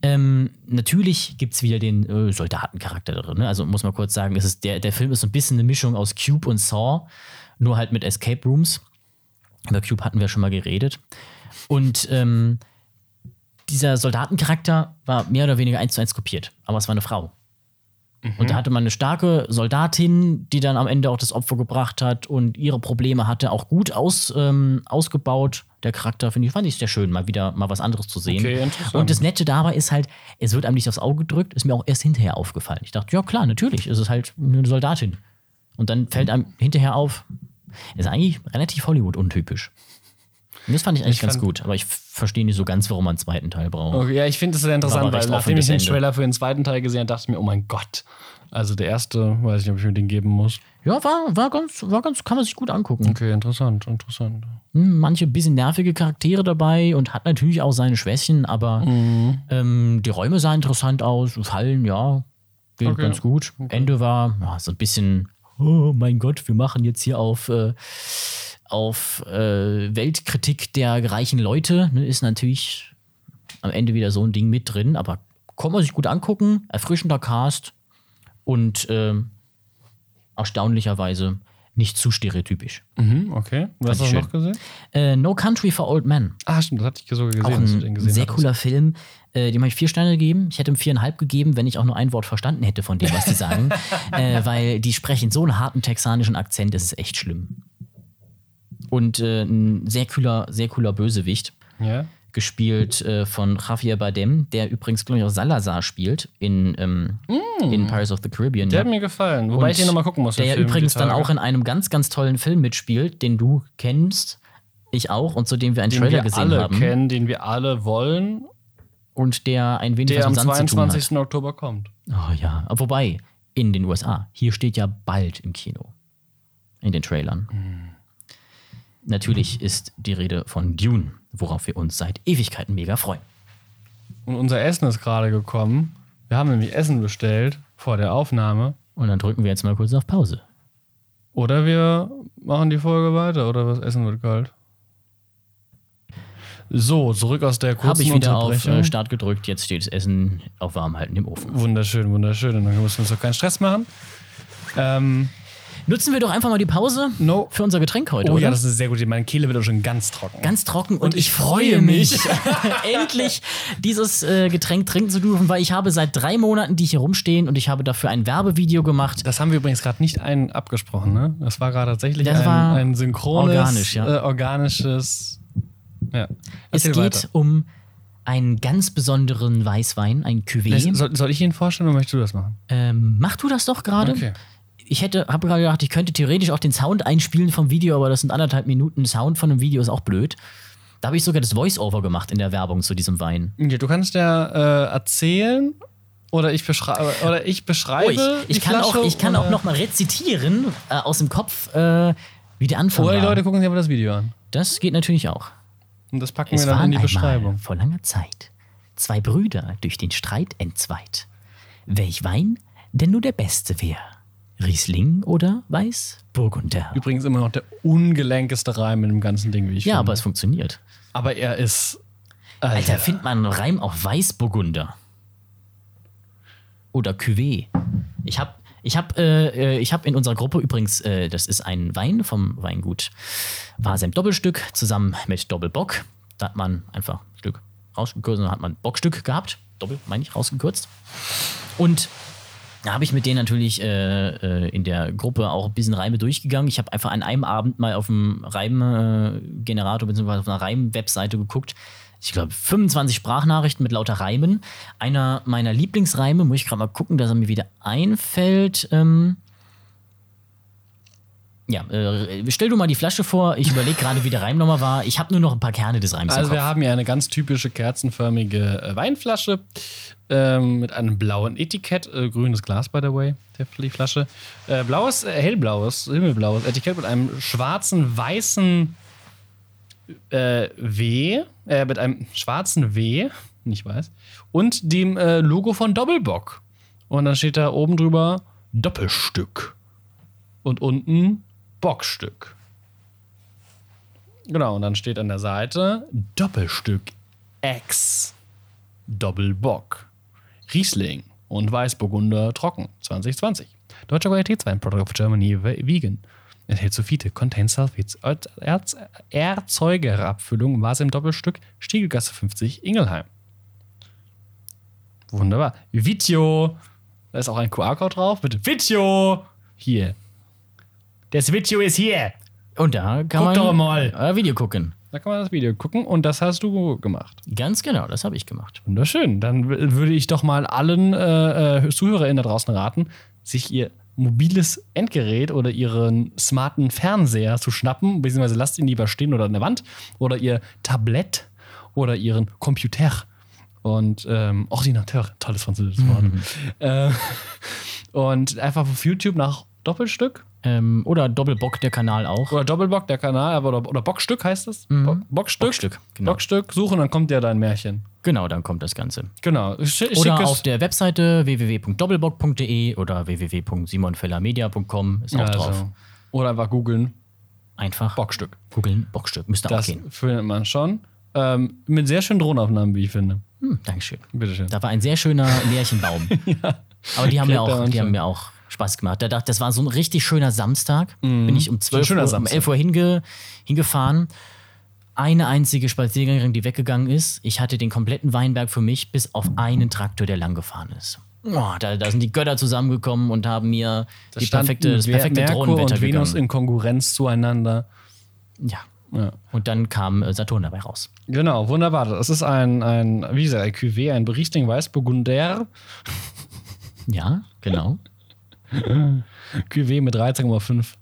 Ähm, natürlich gibt es wieder den äh, Soldatencharakter drin. Ne? Also muss man kurz sagen, es ist der, der Film ist so ein bisschen eine Mischung aus Cube und Saw, nur halt mit Escape Rooms. Über Cube hatten wir schon mal geredet. Und ähm, dieser Soldatencharakter war mehr oder weniger eins zu eins kopiert, aber es war eine Frau. Und da hatte man eine starke Soldatin, die dann am Ende auch das Opfer gebracht hat und ihre Probleme hatte, auch gut aus, ähm, ausgebaut. Der Charakter, finde ich, fand ich sehr schön, mal wieder mal was anderes zu sehen. Okay, und das Nette dabei ist halt, es wird einem nicht aufs Auge gedrückt, ist mir auch erst hinterher aufgefallen. Ich dachte, ja klar, natürlich, es ist halt eine Soldatin. Und dann fällt einem hinterher auf, ist eigentlich relativ Hollywood-untypisch. Und das fand ich eigentlich Ich ganz gut, aber ich verstehe nicht so ganz, warum man einen zweiten Teil braucht. Okay, ja, ich finde es sehr interessant, weil nachdem ich den Ende. Trailer für den zweiten Teil gesehen habe, dachte ich mir, oh mein Gott. Also der erste, weiß ich nicht, ob ich mir den geben muss. Ja, war, war, ganz, war ganz, kann man sich gut angucken. Okay, interessant, interessant. Hm, Manche bisschen nervige Charaktere dabei und hat natürlich auch seine Schwächen, aber Mhm. ähm, die Räume sahen interessant aus, Fallen, ja, geht Okay. ganz gut. Ende war ja, so ein bisschen, oh mein Gott, wir machen jetzt hier auf, äh, auf äh, Weltkritik der reichen Leute. Ne, ist natürlich am Ende wieder so ein Ding mit drin, aber kann man sich gut angucken, erfrischender Cast und ähm, erstaunlicherweise nicht zu stereotypisch. Mhm, okay. Was hast du noch gesehen? Äh, no Country for Old Men. Ah, stimmt, das hatte ich sogar gesehen, Auch ein gesehen sehr cooler Film. Äh, dem habe ich vier Sterne gegeben. Ich hätte ihm viereinhalb gegeben, wenn ich auch nur ein Wort verstanden hätte von dem, was die sagen. <laughs> äh, weil die sprechen so einen harten texanischen Akzent, das ist echt schlimm. Und äh, ein sehr cooler, sehr cooler Bösewicht, Ja. Gespielt äh, von Javier Bardem, der übrigens, glaube ich, auch Salazar spielt in, ähm, in Pirates of the Caribbean. Mm. Der ja. hat mir gefallen, wobei Und ich den nochmal gucken muss. Der ja übrigens dann auch in einem ganz, ganz tollen Film mitspielt, den du kennst, ich auch, und zu dem wir einen den Trailer wir gesehen alle haben. kennen, den wir alle wollen, Und der ein wenig der am mit Sand zu tun hat. 22. Oktober kommt. Oh ja, Aber wobei, in den USA. Hier steht ja bald im Kino. In den Trailern. Natürlich ist die Rede von Dune, worauf wir uns seit Ewigkeiten mega freuen. Und unser Essen ist gerade gekommen. Wir haben nämlich Essen bestellt vor der Aufnahme. Und dann drücken wir jetzt mal kurz auf Pause. Oder wir machen die Folge weiter oder was Essen wird kalt. So, zurück aus der kurzen Habe ich wieder auf äh, Start gedrückt, jetzt steht das Essen auf warm halten im Ofen. wunderschön, wunderschön. Und dann müssen wir uns doch keinen Stress machen. Ähm, Nutzen wir doch einfach mal die Pause No. für unser Getränk heute, oh oder? ja, das ist sehr gut. Meine Kehle wird auch schon ganz trocken. Ganz trocken und, Und ich ich freue mich, <laughs> endlich dieses äh, Getränk trinken zu dürfen, weil ich habe seit drei Monaten die hier rumstehen und ich habe dafür ein Werbevideo gemacht. Das haben wir übrigens gerade nicht ein abgesprochen, ne? Das war gerade tatsächlich Das ein, ein synchrones, organisch, ja. äh, organisches. Ja. Es geht weiter. um einen ganz besonderen Weißwein, ein Cuvée. Soll, soll ich Ihnen vorstellen oder möchtest du das machen? Ähm, mach du das doch gerade. Okay. Ich hätte, habe gerade gedacht, ich könnte theoretisch auch den Sound einspielen vom Video, aber das sind anderthalb Minuten Sound von einem Video, ist auch blöd. Da habe ich sogar das Voice-Over gemacht in der Werbung zu diesem Wein. Okay, du kannst ja äh, erzählen oder ich, beschreibe, oder ich beschreibe. Oh, ich, ich die kann, Flasche, auch, ich kann auch noch mal rezitieren äh, aus dem Kopf, äh, wie der Anfang Oder die war. Leute gucken sich aber das Video an. Das geht natürlich auch. Und das packen Es wir dann in die Beschreibung. vor langer Zeit zwei Brüder durch den Streit entzweit. Welch Wein denn nur der beste wär? Riesling oder Weißburgunder? Übrigens immer noch der ungelenkeste Reim in dem ganzen Ding, wie ich Ja, finde. aber es funktioniert. aber er ist. Alter, findet man einen Reim auf Weißburgunder? Oder Cuvée? Ich habe ich hab, äh, äh, ich hab in unserer Gruppe übrigens, äh, das ist ein Wein vom Weingut Wasem Doppelstück zusammen mit Doppelbock. Da hat man einfach ein Stück rausgekürzt und hat man Bockstück gehabt. Doppel, meine ich, rausgekürzt. Und da habe ich mit denen natürlich äh, äh, in der Gruppe auch ein bisschen Reime durchgegangen. Ich habe einfach an einem Abend mal auf dem Reimgenerator bzw. auf einer Reim-Webseite geguckt. Ich glaube, 25 Sprachnachrichten mit lauter Reimen. Einer meiner Lieblingsreime, muss ich gerade mal gucken, dass er mir wieder einfällt. Ähm ja, äh, stell du mal die Flasche vor. Ich überlege gerade, wie der Reim nochmal war. Ich habe nur noch ein paar Kerne des Reims Also wir haben hier eine ganz typische kerzenförmige äh, Weinflasche ähm, mit einem blauen Etikett, äh, grünes Glas by the way, der, Flasche. Äh, blaues, äh, hellblaues, himmelblaues Etikett mit einem schwarzen, weißen äh, W, äh, mit einem schwarzen W, nicht weiß. Und dem Logo von Doppelbock. Und dann steht da oben drüber Doppelstück. Und unten Bockstück. Genau, und dann steht an der Seite Doppelstück X. Doppelbock. Riesling und Weißburgunder trocken 2020. Deutscher Qualitätswein, Product of Germany, vegan. Enthält Sulfite, contains Sulfates. Erz Erzeugerabfüllung es im Doppelstück Stiegelgasse 50 Ingelheim. Wunderbar. Video. Da ist auch ein QR-Code drauf. Bitte. Video. Hier. Das Video ist hier. Und da kann Guck man doch mal. äh, Video gucken. Da kann man das Video gucken und das hast du gemacht. Ganz genau, das habe ich gemacht. Wunderschön. Dann würde ich doch mal allen äh, äh, ZuhörerInnen da draußen raten, sich ihr mobiles Endgerät oder ihren smarten Fernseher zu schnappen, beziehungsweise lasst ihn lieber stehen oder an der Wand oder ihr Tablett oder ihren Computer und ähm, Ordinateur, tolles französisches Wort. äh, <laughs> und einfach auf YouTube nach Doppelstück Ähm, oder Doppelbock, der Kanal auch. oder Doppelbock, der Kanal, aber oder, oder Bockstück heißt es. Bo Bockstück. Bockstück, genau. Bockstück, suchen, dann kommt ja dein Märchen. Genau, dann kommt das Ganze. Genau. Sch Oder auf der Webseite www.doppelbock.de oder www.simonfellermedia.com ist auch Also, drauf. Oder einfach googeln. Einfach Bockstück. googeln, Bockstück. Müsste auch Das gehen. findet man schon. Ähm, mit sehr schönen Drohnenaufnahmen, wie ich finde. Hm, Dankeschön. Bitteschön. Da war ein sehr schöner <laughs> Märchenbaum. Aber die haben, Klebt auch, die haben mir auch Spaß gemacht. Da dachte, das war so ein richtig schöner Samstag. Bin ich um 12 schöner Uhr, um Samstag. 11 Uhr hinge, hingefahren. Eine einzige Spaziergängerin, die weggegangen ist. Ich hatte den kompletten Weinberg für mich, bis auf einen Traktor, der lang gefahren ist. Boah, da, da sind die Götter zusammengekommen und haben mir die perfekte, das Mer- perfekte Merkur Drohnenwetter und Venus gegangen. in Konkurrenz zueinander. Ja. Ja. Und dann kam äh, Saturn dabei raus. Genau, wunderbar. Das ist ein, ein wie gesagt, ein Cuvée, ein Riesling Weißburgunder. Ja, genau. <laughs> Cuvée mit 13,5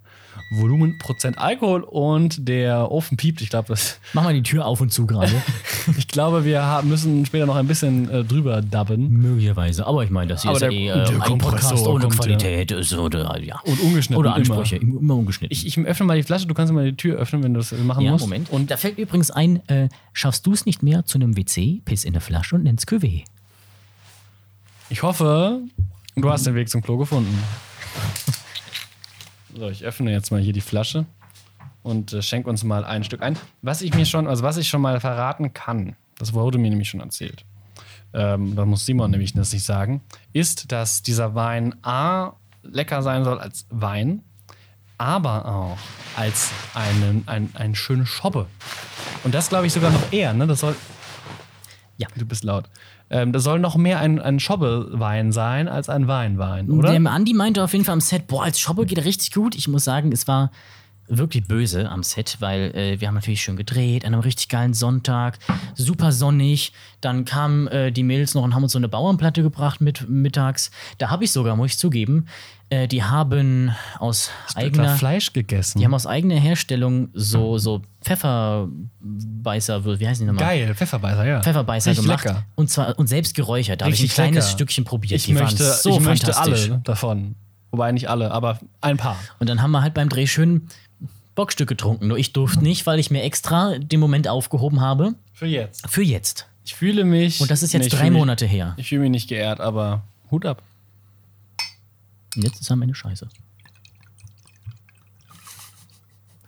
Volumenprozent Alkohol und der Ofen piept. Ich glaube, das, Mach mal die Tür auf und zu gerade. <laughs> ich glaube, wir haben, müssen später noch ein bisschen äh, drüber dubben. Möglicherweise. Aber ich meine, das hier Aber ist ja der- eh der äh, ein Podcast ohne Qualität. Ist, oder, ja. Und ungeschnitten Oder. Ansprüche. Immer, immer ungeschnitten. Ich, ich öffne mal die Flasche, du kannst mal die Tür öffnen, wenn du das machen ja, musst. Moment. Und da fällt übrigens ein, äh, schaffst du es nicht mehr zu einem WC, piss in eine Flasche und nenn's Cuvée. Ich hoffe, du hast den Weg zum Klo gefunden. So, ich öffne jetzt mal hier die Flasche und äh, schenk uns mal ein Stück ein. Was ich mir schon, also was ich schon mal verraten kann, das wurde mir nämlich schon erzählt, ähm, da muss Simon nämlich das nicht sagen, ist, dass dieser Wein A lecker sein soll als Wein, aber auch als einen, ein, ein schöne Schobbe. Und das glaube ich sogar noch eher, ne? Das soll. Ja. Du bist laut. Ähm, das soll noch mehr ein, ein Schobbewein sein als ein Weinwein, oder? Der Andi meinte auf jeden Fall am Set, boah, als Shopper geht er richtig gut. Ich muss sagen, es war wirklich böse am Set, weil äh, wir haben natürlich schön gedreht an einem richtig geilen Sonntag, super sonnig. Dann kamen äh, die Mädels noch und haben uns so eine Bauernplatte gebracht mit mittags. Da habe ich sogar, muss ich zugeben, äh, die haben aus eigener Fleisch gegessen. Die haben aus eigener Herstellung so, so Pfefferbeißer, wie heißen die nochmal? Geil, Pfefferbeißer, ja. Pfefferbeißer Richtig gemacht. lecker. Und zwar und selbst geräuchert. Da habe ich ein kleines lecker. Stückchen probiert. Ich die möchte, waren so ich möchte alle davon. Wobei nicht alle, aber ein paar. Und dann haben wir halt beim Dreh schön Bockstück getrunken. Nur ich durfte nicht, weil ich mir extra den Moment aufgehoben habe. Für jetzt. Für jetzt. Ich fühle mich. Und das ist jetzt Nee, drei mich- Monate her. Ich fühle mich nicht geehrt, aber Hut ab. Und jetzt ist am Ende scheiße.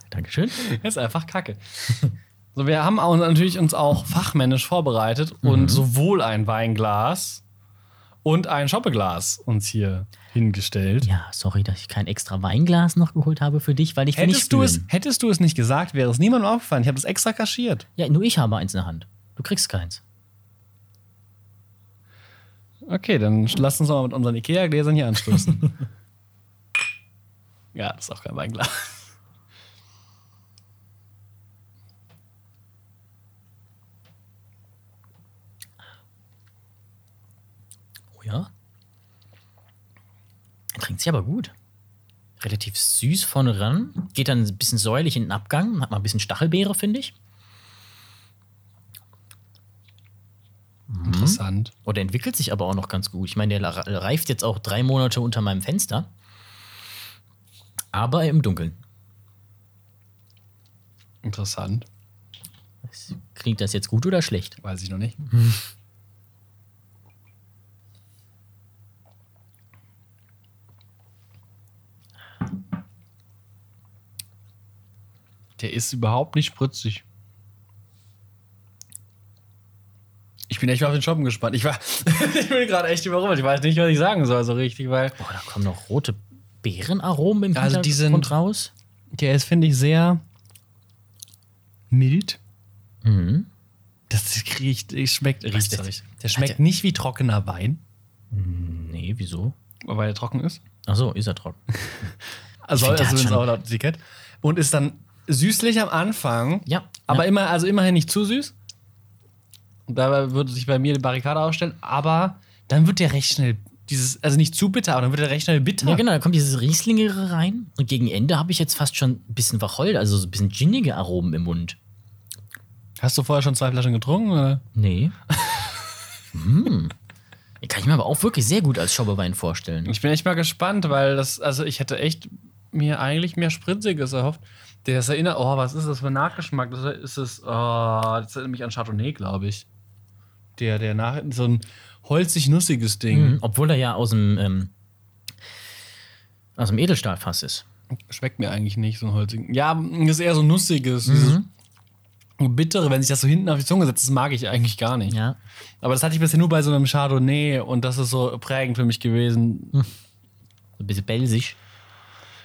Dankeschön. Das ist einfach Kacke. <laughs> So, wir haben auch natürlich uns auch fachmännisch vorbereitet und sowohl ein Weinglas und ein Schoppeglas uns hier hingestellt. Ja, sorry, dass ich kein extra Weinglas noch geholt habe für dich, weil ich will nicht Hättest du, es, hättest du es nicht gesagt, wäre es niemandem aufgefallen. Ich habe es extra kaschiert. Ja, nur ich habe eins in der Hand. Du kriegst keins. Okay, dann lass uns mal mit unseren Ikea-Gläsern hier anstoßen. <laughs> ja, das ist auch kein Weinglas. Oh ja. Er trinkt sich aber gut. Relativ süß vorne ran. Geht dann ein bisschen säuerlich in den Abgang. Hat mal ein bisschen Stachelbeere, finde ich. Mhm. Interessant. Oh, der entwickelt sich aber auch noch ganz gut. Ich meine, der reift jetzt auch drei Monate unter meinem Fenster. Aber im Dunkeln. Interessant. Klingt das jetzt gut oder schlecht? Weiß ich noch nicht. Mhm. <laughs> Der ist überhaupt nicht spritzig. Bin echt mal auf den Shoppen gespannt. Ich, war, <laughs> ich bin gerade echt überrumpelt. Ich weiß nicht, was ich sagen soll so richtig, weil Boah, da kommen noch rote Beerenaromen im Also die sind- raus. der ist, finde ich, sehr mild. Mhm. Das riecht, schmeckt, riecht, der-. Der schmeckt nicht wie trockener Wein, Nee, wieso? weil er trocken ist. Ach so, ist er trocken. <laughs> Also, also ist auch laut Etikett. Und ist dann süßlich am Anfang. Ja. Aber ja. immer, also immerhin nicht zu süß. Und dabei würde sich bei mir die Barrikade ausstellen. Aber dann wird der recht schnell dieses, also nicht zu bitter, aber dann wird er recht schnell bitter. Ja, genau, da kommt dieses Rieslingere rein. Und gegen Ende habe ich jetzt fast schon ein bisschen wacholder, also so ein bisschen ginnige Aromen im Mund. Hast du vorher schon zwei Flaschen getrunken? Oder? Nee. <laughs> hm. Kann ich mir aber auch wirklich sehr gut als Schauberwein vorstellen. Ich bin echt mal gespannt, weil das, also ich hätte echt mir eigentlich mehr Spritziges erhofft. Der ist erinnert, oh, was ist das für ein Nachgeschmack? Das ist es, oh, das erinnert mich an Chardonnay, glaube ich. Der, der nach, so ein holzig-nussiges Ding. Mhm. Obwohl er ja aus dem, ähm, aus dem Edelstahlfass ist. Schmeckt mir eigentlich nicht, so ein holzigen. Ja, ist eher so nussiges. Dieses Bittere, wenn sich das so hinten auf die Zunge setzt, das mag ich eigentlich gar nicht. Ja. Aber das hatte ich bisher nur bei so einem Chardonnay und das ist so prägend für mich gewesen. So ein bisschen belsig.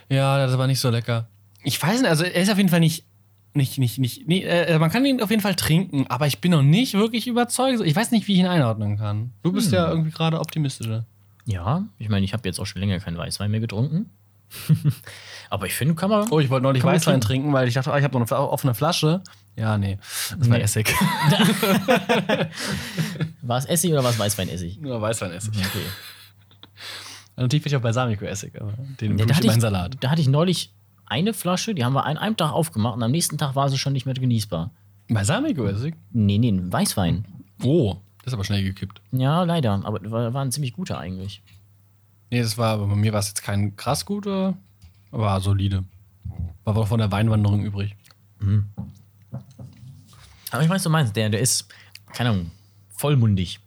Ja, das war nicht so lecker. Ich weiß nicht, also er ist auf jeden Fall nicht. Nicht, nicht, nicht, nee, äh, man kann ihn auf jeden Fall trinken, aber ich bin noch nicht wirklich überzeugt. Ich weiß nicht, wie ich ihn einordnen kann. Du bist ja irgendwie gerade optimistischer. Ja, ich meine, ich habe jetzt auch schon länger keinen Weißwein mehr getrunken. <laughs> aber ich finde, kann man. Oh, ich wollte neulich Weißwein trinken. trinken, weil ich dachte, ah, ich habe noch eine offene Flasche. Ja, nee, das war Nee. Essig. <laughs> <laughs> War es Essig oder war es Weißweinessig? Nur Weißweinessig. Okay. Natürlich bin ich auch Balsamico-Essig, aber den Ja, in ich, Salat. da hatte ich neulich eine Flasche, die haben wir an einem Tag aufgemacht und am nächsten Tag war sie schon nicht mehr genießbar. Balsamico-Essig? Nee, nee, ein Weißwein. Oh, das ist aber schnell gekippt. Ja, leider, aber war, war ein ziemlich guter eigentlich. Nee, das war, aber bei mir war es jetzt kein krass guter, aber solide. War wohl von der Weinwanderung übrig. Aber ich weiß, du meinst, der, der ist, keine Ahnung, vollmundig.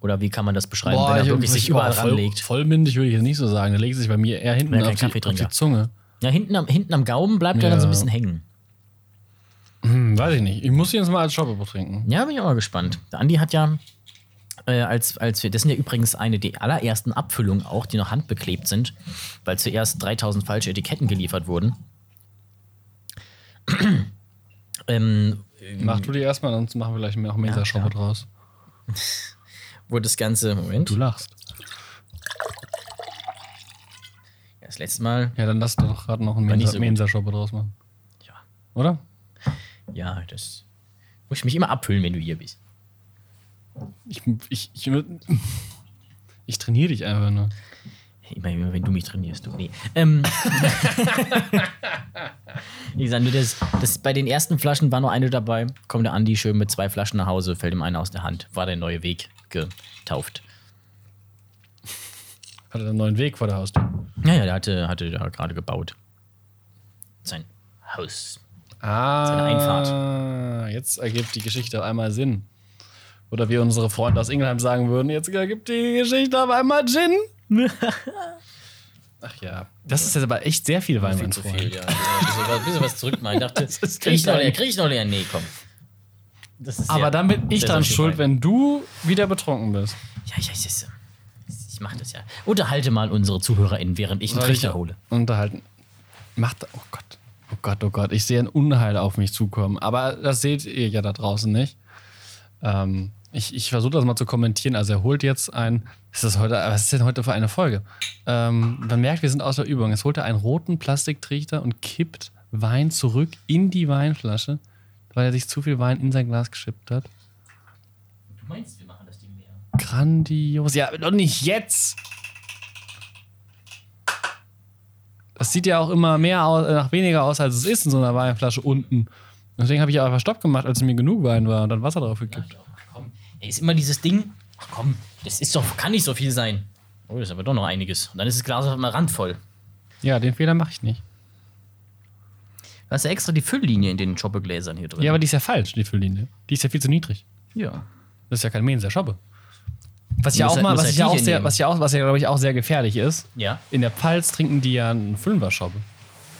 Oder wie kann man das beschreiben, wenn er wirklich sich überall voll, ranlegt? Vollmündig würde ich jetzt nicht so sagen. Der legt sich bei mir eher hinten auf, die, auf die Zunge. Ja, hinten am, hinten am Gaumen bleibt er Ja. dann so ein bisschen hängen. Hm, weiß ich nicht. Ich muss ihn jetzt mal als Shopper trinken. Ja, bin ich auch mal gespannt. Der Andi hat ja, äh, als, als wir, das sind ja übrigens eine der allerersten Abfüllungen auch, die noch handbeklebt sind, weil zuerst 3000 falsche Etiketten geliefert wurden. <clears throat> ähm, Mach du die erstmal, sonst machen wir gleich noch mehr Ja, draus. <laughs> wurde das Ganze, Moment, Du lachst. Das letzte Mal, Ja, dann lass doch gerade noch einen War nicht Mensa, so. Mensa draus machen. ja, Oder? ja, das muss ich mich immer abfüllen, wenn du hier bist. Ich, ich, ich, <laughs> ich trainiere dich einfach nur. Immer, immer wenn du mich trainierst, du. Nee. Ähm, <laughs> Wie gesagt, nur das, das, bei den ersten Flaschen war nur eine dabei. Kommt der Andi schön mit zwei Flaschen nach Hause, fällt ihm eine aus der Hand. War der neue Weg getauft. Hat er einen neuen Weg vor der Haustür. Ja, ja, der hatte, hatte da gerade gebaut. Sein Haus. Ah, Seine Einfahrt. Jetzt ergibt die Geschichte auf einmal Sinn. Oder wie unsere Freunde aus Ingelheim sagen würden, jetzt ergibt die Geschichte auf einmal Gin. Ach ja. Das ist jetzt aber echt sehr viel Wein, mein Freund. ja. Ein bisschen, was- bisschen was zurückmachen. Ich dachte, <laughs> krieg ich noch leer, krieg ich noch leer? Nee, komm. Aber ja- dann bin ich dran viel schuld, Wein. wenn du wieder betrunken bist. Ja, ja, ich, ich, ich mach das ja. Unterhalte mal unsere ZuhörerInnen, während ich einen Soll ich Trichter hole. Unterhalten. Macht. Oh Gott. Oh Gott, oh Gott. Ich sehe ein Unheil auf mich zukommen. Aber das seht ihr ja da draußen nicht. Ähm, ich ich versuche das mal zu kommentieren. Also er holt jetzt ein. Ist das heute, was ist denn heute für eine Folge? Ähm, man merkt, wir sind aus der Übung. Jetzt holt er einen roten Plastiktrichter und kippt Wein zurück in die Weinflasche, weil er sich zu viel Wein in sein Glas geschippt hat. Du meinst, wir machen das Ding leer? Grandios. Ja, doch nicht jetzt. Das sieht ja auch immer mehr aus, äh, nach weniger aus, als es ist in so einer Weinflasche unten. Deswegen habe ich einfach Stopp gemacht, als mir genug Wein war und dann Wasser drauf gekippt. Komm. Ey, ist immer dieses Ding. Ach komm, das ist doch, kann nicht so viel sein. Oh, das ist aber doch noch einiges. Und dann ist das Glas auf einmal randvoll. Ja, den Fehler mache ich nicht. Du hast ja extra die Fülllinie in den Schoppegläsern hier drin. Ja, aber die ist ja falsch, die Fülllinie. Die ist ja viel zu niedrig. ja. Das ist ja kein Mensa Schobbe. Was ja auch mal, was ich ja auch sehr, was ja auch, was ja glaube ich auch sehr gefährlich ist. Ja. In der Pfalz trinken die ja einen Fünfer Schobbe.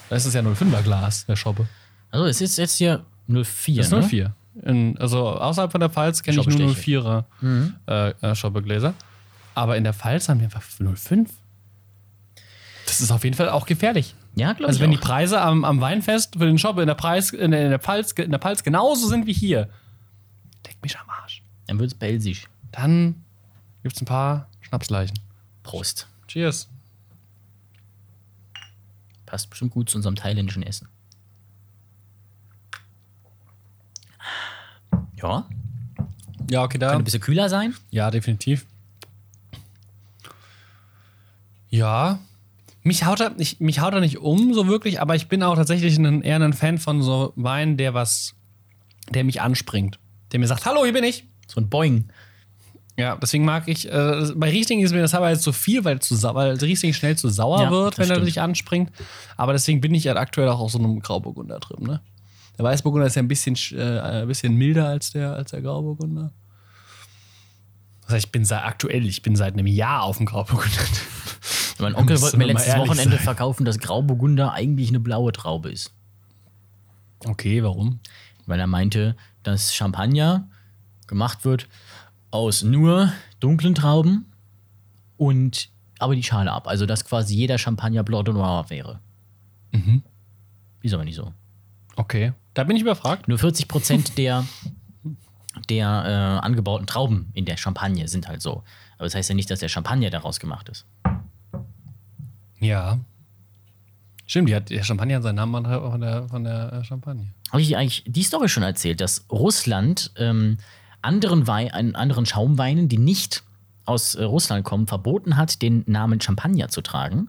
Da ist es ja nur ein Fünferglas, der Schobbe. Also es ist jetzt hier 04. Das ist ne? 04. In, also außerhalb von der Pfalz kenne ich nur 04er äh, äh, Schoppegläser. Aber in der Pfalz haben wir einfach 05. Das ist auf jeden Fall auch gefährlich. Ja, glaube Also ich wenn die auch. Preise am, am Weinfest für den Shop in der, Preis, in, der, in, der Pfalz, in der Pfalz genauso sind wie hier, leck mich am Arsch. Dann wird es belsisch. Dann gibt es ein paar Schnapsleichen. Prost. Cheers. Passt bestimmt gut zu unserem thailändischen Essen. Ja, Ja, okay, da. könnte ein bisschen kühler sein. Ja, definitiv. Ja. Mich haut, er, ich, mich haut er nicht um, so wirklich, aber ich bin auch tatsächlich ein, eher ein Fan von so Wein, der was, der mich anspringt. Der mir sagt, hallo, hier bin ich. So ein Boing. Ja, deswegen mag ich, äh, bei Riesling ist mir das aber jetzt zu viel, weil, zu weil Riesling schnell zu sauer Ja, wird, wenn er stimmt. dich anspringt. Aber deswegen bin ich halt aktuell auch auf so einem Grauburgunder drin, ne? Der Weißburgunder ist ja ein bisschen, sch- äh, ein bisschen milder als der, als der Grauburgunder. Das heißt, ich bin seit, aktuell, ich bin seit einem Jahr auf dem Grauburgunder. <laughs> Mein Onkel wollte mir letztes Wochenende sein. verkaufen, dass Grauburgunder eigentlich eine blaue Traube ist. Okay, warum? Weil er meinte, dass Champagner gemacht wird aus nur dunklen Trauben und aber die Schale ab. Also dass quasi jeder Champagner Blanc de Noir wäre. Mhm. Ist aber nicht so. Okay. Da bin ich überfragt. Nur 40 Prozent der, der äh, angebauten Trauben in der Champagne sind halt so. Aber das heißt ja nicht, dass der Champagner daraus gemacht ist. Ja. Stimmt, die hat, der Champagner hat seinen Namen von der, von der äh, Champagne. Habe ich eigentlich die Story schon erzählt, dass Russland ähm, anderen, Wein, einen anderen Schaumweinen, die nicht aus äh, Russland kommen, verboten hat, den Namen Champagner zu tragen.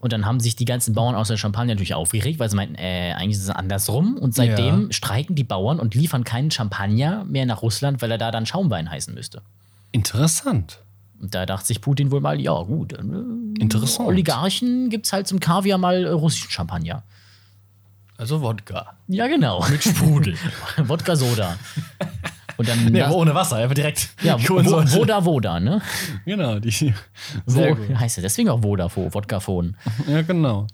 Und dann haben sich die ganzen Bauern aus der Champagne natürlich aufgeregt, weil sie meinten, äh, eigentlich ist es andersrum. Und seitdem Ja. streiken die Bauern und liefern keinen Champagner mehr nach Russland, weil er da dann Schaumwein heißen müsste. Interessant. Und da dachte sich Putin wohl mal, ja gut, äh, Interessant. Oligarchen gibt es halt zum Kaviar mal äh, russischen Champagner. Also Wodka. Ja, genau. Mit Sprudel. <laughs> Wodka Soda. <laughs> Und dann Nee, ohne Wasser, einfach direkt. ja, <laughs> wo. Woda Woda, ne? Genau, die. Sehr Wo, gut. heißt ja deswegen auch Vodafone, Wodkafon. <laughs> Ja, genau.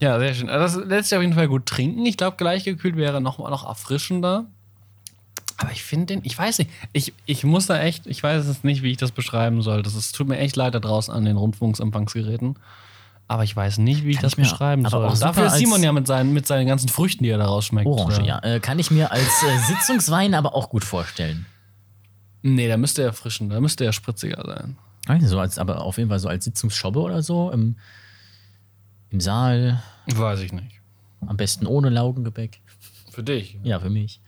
Ja, sehr schön. Also Das lässt sich auf jeden Fall gut trinken. Ich glaube, gleichgekühlt wäre noch, noch erfrischender. Aber ich finde den, ich weiß nicht, ich, ich muss da echt, ich weiß es nicht, wie ich das beschreiben soll. Das ist, tut mir echt leid da draußen an den Rundfunksempfangsgeräten. Aber ich weiß nicht, wie ich Kann das ich mir beschreiben aber soll. Dafür ist Simon ja mit seinen, mit seinen ganzen Früchten, die er da rausschmeckt. Orange, äh, ja. Äh, kann ich mir als äh, Sitzungswein aber auch gut vorstellen. Nee, da müsste er frischen, da müsste er spritziger sein. Also so als, aber auf jeden Fall so als Sitzungsschobbe oder so. Im, Im Saal, Weiß ich nicht. am besten ohne Laugengebäck. Für dich. Ja, für mich.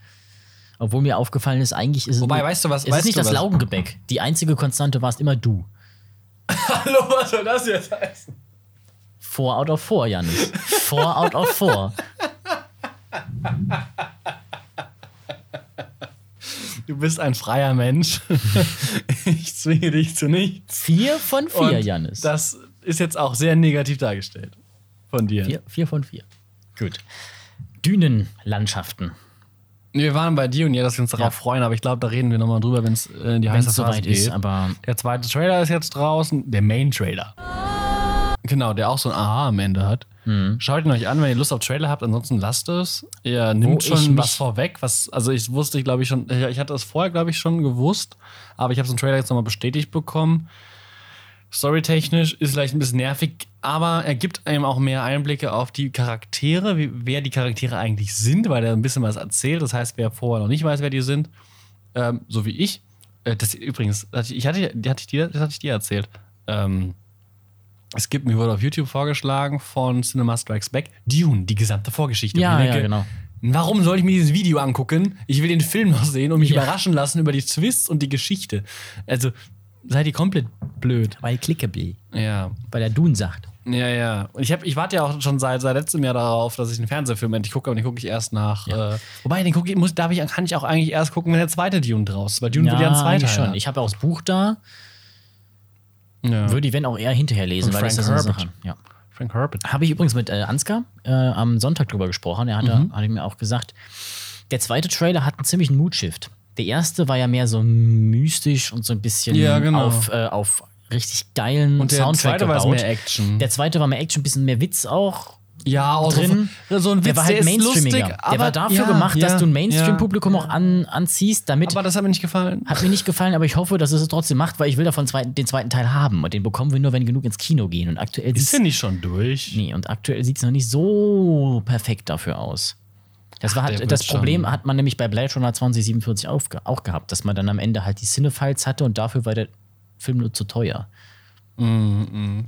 Obwohl mir aufgefallen ist, eigentlich ist Wobei, es. weißt du was- Es weißt ist nicht das was? Laugengebäck. Die einzige Konstante warst immer du. <laughs> Hallo, was soll das jetzt heißen? Four out of four, Janis. Four out of four. Du bist ein freier Mensch. <laughs> ich zwinge dich zu nichts. Vier von vier, Und Janis. Das ist jetzt auch sehr negativ dargestellt von dir. Vier, vier von vier. Gut. Dünenlandschaften. Wir waren bei dir und ja, dass wir uns darauf Ja. freuen, aber ich glaube, da reden wir nochmal drüber, wenn es äh, in die heiße Phase soweit geht. ist, aber der zweite Trailer ist jetzt draußen, der Main-Trailer. Genau, der auch so ein Aha am Ende hat. Mhm. Schaut ihn euch an, wenn ihr Lust auf Trailer habt, ansonsten lasst es. Ihr nimmt ich schon was vorweg, was, also ich wusste, ich glaube ich schon, ich hatte das vorher, glaube ich, schon gewusst, aber ich habe so einen Trailer jetzt nochmal bestätigt bekommen. Storytechnisch ist vielleicht ein bisschen nervig, aber er gibt einem auch mehr Einblicke auf die Charaktere, wie, wer die Charaktere eigentlich sind, weil er ein bisschen was erzählt. Das heißt, wer vorher noch nicht weiß, wer die sind, ähm, so wie ich. Äh, das übrigens, das- ich hatte, die hatte ich dir, das hatte ich dir erzählt. Ähm, es gibt, mir wurde auf YouTube vorgeschlagen von Cinema Strikes Back, Dune, die gesamte Vorgeschichte. Ja, ja, genau. Warum soll ich mir dieses Video angucken? Ich will den Film noch sehen und mich Ja. überraschen lassen über die Twists und die Geschichte. Also, seid ihr komplett blöd. bei Clickable, Ja. bei der Dune sagt. Ja, ja. Und ich, hab, ich warte ja auch schon seit, seit letztem Jahr darauf, dass ich einen Fernsehfilm endlich gucke, aber den gucke ich erst nach. Äh, wobei, den gucke ich, muss, darf ich, kann ich auch eigentlich erst gucken, wenn der zweite Dune draus ist, weil Dune wird ja ein zweiter. schon. Ich habe auch das Buch da. Ja. Würde ich, wenn auch eher hinterher lesen, Von weil das ist Frank so eine Herbert. Sache. Ja. Frank Herbert. Habe ich übrigens mit äh, Ansgar äh, am Sonntag drüber gesprochen. Er hatte, Mhm. hatte mir auch gesagt, der zweite Trailer hat einen ziemlichen Moodshift. Der erste war ja mehr so mystisch und so ein bisschen Ja, genau. auf, äh, auf richtig geilen Und der Soundtrack zweite war gebaut. mehr Action. Der zweite war mehr Action, ein bisschen mehr Witz auch. Ja, auch drin. So, ein Witz, der war halt ist mainstreamiger. lustig, der war dafür ja, gemacht, dass ja, du ein Mainstream-Publikum ja, auch an, anziehst, damit. Aber das hat mir nicht gefallen. hat mir nicht gefallen, aber ich hoffe, dass es es trotzdem macht, weil ich will davon zweiten, den zweiten Teil haben. Und den bekommen wir nur, wenn genug ins Kino gehen. Und aktuell Ist der nicht schon durch? nee, und aktuell sieht es noch nicht so perfekt dafür aus. Das, war Ach, der halt, das Problem schon. hat man nämlich bei Blade Runner 2047 auch, auch gehabt, dass man dann am Ende halt die Cinefiles hatte und dafür war der Film nur zu teuer. Mhm,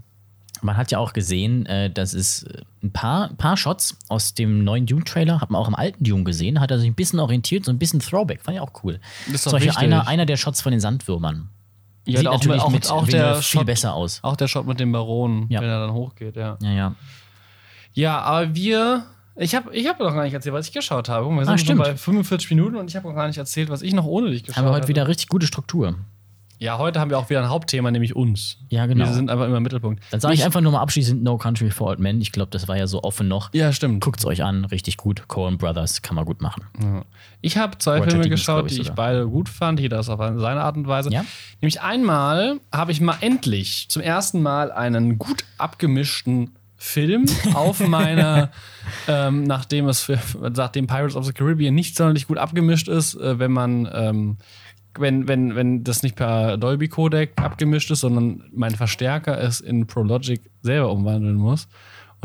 Man hat ja auch gesehen, äh, dass es äh, ein paar, paar Shots aus dem neuen Dune-Trailer, hat man auch im alten Dune gesehen, hat er sich ein bisschen orientiert, so ein bisschen Throwback, fand ich auch cool. Das ist doch einer, einer der Shots von den Sandwürmern. Ja, Sieht auch, natürlich auch, mit auch der viel Shot, besser aus. Auch der Shot mit dem Baron, Ja. wenn er dann hochgeht, ja. Ja, ja. Ja, aber wir. Ich habe ich hab noch gar nicht erzählt, was ich geschaut habe. Wir Ah, sind schon stimmt. bei 45 Minuten und ich habe noch gar nicht erzählt, was ich noch ohne dich geschaut Haben wir habe. heute wieder richtig gute Struktur. Ja, heute haben wir auch wieder ein Hauptthema, nämlich uns. Ja, genau. Wir sind aber immer im Mittelpunkt. Dann sage ich einfach nur mal abschließend No Country for Old Men. Ich glaube, das war ja so offen noch. Ja, stimmt. Guckt's euch an, richtig gut. Coen Brothers kann man gut machen. Ich habe zwei Roger Filme Deakins, geschaut, ich die ich sogar. beide gut fand. Jeder ist auf seine Art und Weise. Ja? Nämlich einmal habe ich mal endlich zum ersten Mal einen gut abgemischten Film <laughs> auf meiner, ähm, nachdem es für, nachdem Pirates of the Caribbean nicht sonderlich gut abgemischt ist, äh, wenn man ähm, wenn, wenn, wenn das nicht per Dolby Codec abgemischt ist, sondern mein Verstärker es in Prologic selber umwandeln muss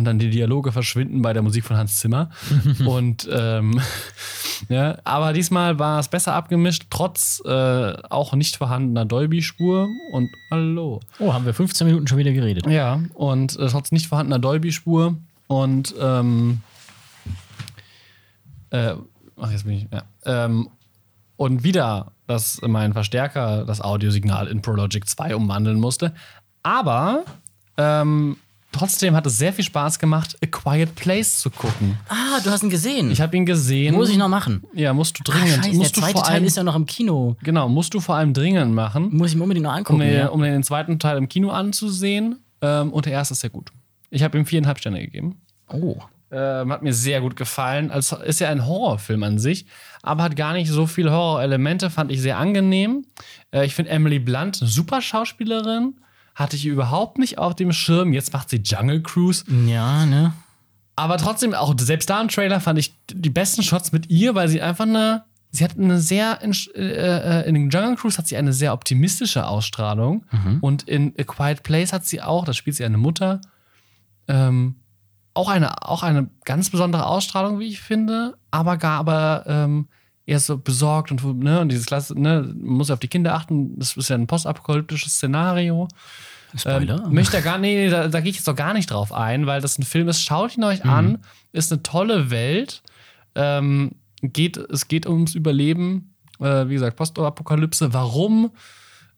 und dann die Dialoge verschwinden bei der Musik von Hans Zimmer. <laughs> und ähm, <laughs> ja, aber diesmal war es besser abgemischt, trotz äh, auch nicht vorhandener Dolby-Spur. Und hallo. Oh, haben wir 15 Minuten schon wieder geredet. Ja, und äh, trotz nicht vorhandener Dolby-Spur. Und ähm, äh, ach, jetzt bin ich, ja. Ähm, und wieder, dass mein Verstärker das Audiosignal in Prologic 2 umwandeln musste. Aber ähm, trotzdem hat es sehr viel Spaß gemacht, A Quiet Place zu gucken. Ah, du hast ihn gesehen. Ich habe ihn gesehen. Muss ich noch machen. Ja, musst du Ah, dringend. scheiße, der musst du zweite Teil allem, ist ja noch im Kino. genau, musst du vor allem dringend machen, Muss ich mir unbedingt noch um, angucken. den, ja. um den zweiten Teil im Kino anzusehen. Ähm, und der erste ist sehr gut. Ich habe ihm viereinhalb Sterne gegeben. Oh. Ähm, hat mir sehr gut gefallen. Also ist ja ein Horrorfilm an sich, aber hat gar nicht so viele Horrorelemente, fand ich sehr angenehm. Äh, ich finde Emily Blunt eine super Schauspielerin. Hatte ich überhaupt nicht auf dem Schirm. Jetzt macht sie Jungle Cruise. Ja, ne? Aber trotzdem, auch selbst da im Trailer fand ich die besten Shots mit ihr, weil sie einfach eine. Sie hat eine sehr. In, äh, äh, in den Jungle Cruise hat sie eine sehr optimistische Ausstrahlung. Und in A Quiet Place hat sie auch, da spielt sie eine Mutter, ähm, auch, eine, auch eine ganz besondere Ausstrahlung, wie ich finde. Aber gar, aber. Ähm, eher so besorgt und, ne, und dieses Klasse, ne, man muss auf die Kinder achten, das ist ja ein postapokalyptisches Szenario. Spoiler. Ähm, möchte da gar nee, da, da gehe ich jetzt doch gar nicht drauf ein, weil das ein Film ist. Schaut ihn euch an, ist eine tolle Welt. Ähm, geht, es geht ums Überleben, äh, wie gesagt, Postapokalypse. Warum?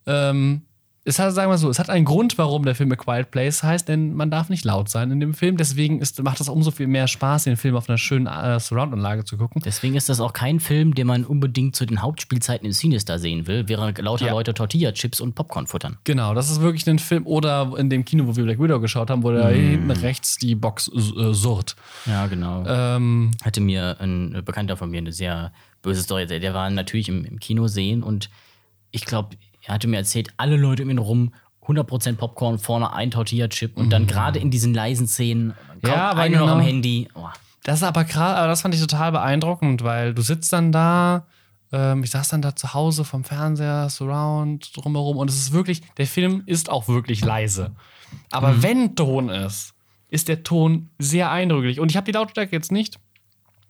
Ähm, es hat, sagen wir so, es hat einen Grund, warum der Film A Quiet Place heißt, denn man darf nicht laut sein in dem Film. Deswegen ist, macht es umso viel mehr Spaß, den Film auf einer schönen äh, Surround-Anlage zu gucken. Deswegen ist das auch kein Film, den man unbedingt zu den Hauptspielzeiten im Sinister sehen will, während lauter Ja. Leute Tortilla-Chips und Popcorn futtern. Genau, das ist wirklich ein Film. Oder in dem Kino, wo wir Black Widow geschaut haben, wo da hinten rechts die Box äh, surrt. Ja, genau. Ähm, hatte mir ein Bekannter von mir eine sehr böse Story erzählt. Der war natürlich im, im Kino sehen und ich glaube, er hatte mir erzählt, alle Leute um ihn rum 100% Popcorn, vorne ein Tortilla-Chip und dann gerade in diesen leisen Szenen, kaum Ja, aber einer noch genau. am Handy. Oh, Das ist aber gerade, aber das fand ich total beeindruckend, weil du sitzt dann da, ähm, ich saß dann da zu Hause vom Fernseher, Surround drumherum und es ist wirklich, der Film ist auch wirklich leise. Aber wenn Ton ist, ist der Ton sehr eindrücklich. Und ich habe die Lautstärke jetzt nicht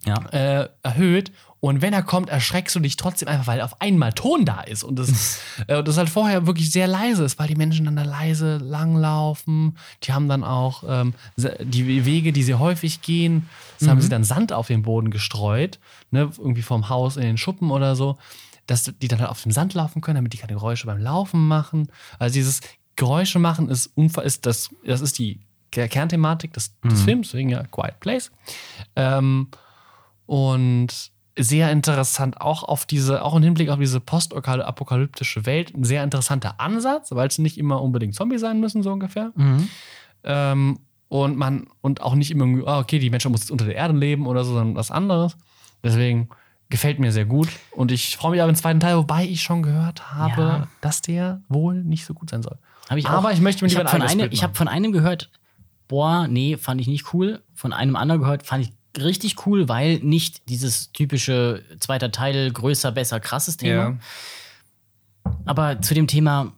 ja. äh, erhöht. Und wenn er kommt, erschreckst du dich trotzdem einfach, weil auf einmal Ton da ist. Und das, <laughs> äh, und das halt vorher wirklich sehr leise ist, weil die Menschen dann da leise langlaufen. Die haben dann auch ähm, die Wege, die sie häufig gehen, das haben sie dann Sand auf den Boden gestreut. Ne? Irgendwie vom Haus in den Schuppen oder so. Dass die dann halt auf dem Sand laufen können, damit die keine Geräusche beim Laufen machen. Also dieses Geräusche machen ist, ist das, das ist die Ker- Kernthematik des, des Films, deswegen ja Quiet Place. Ähm, und sehr interessant, auch auf diese, auch im Hinblick auf diese postapokalyptische Welt, ein sehr interessanter Ansatz, weil es nicht immer unbedingt Zombies sein müssen, so ungefähr. Ähm, und man, und auch nicht immer, ah, okay, die Menschen müssen jetzt unter der Erde leben oder so, sondern was anderes. Deswegen gefällt mir sehr gut. Und ich freue mich auf den zweiten Teil, wobei ich schon gehört habe, Ja. dass der wohl nicht so gut sein soll. Ich Aber auch. ich möchte mir ich lieber habe ein von, eigenes einem, Bild ich hab machen. von einem gehört, boah, nee, fand ich nicht cool. Von einem anderen gehört, fand ich richtig cool, weil nicht dieses typische zweiter Teil, größer, besser, krasses Thema. Aber zu dem Thema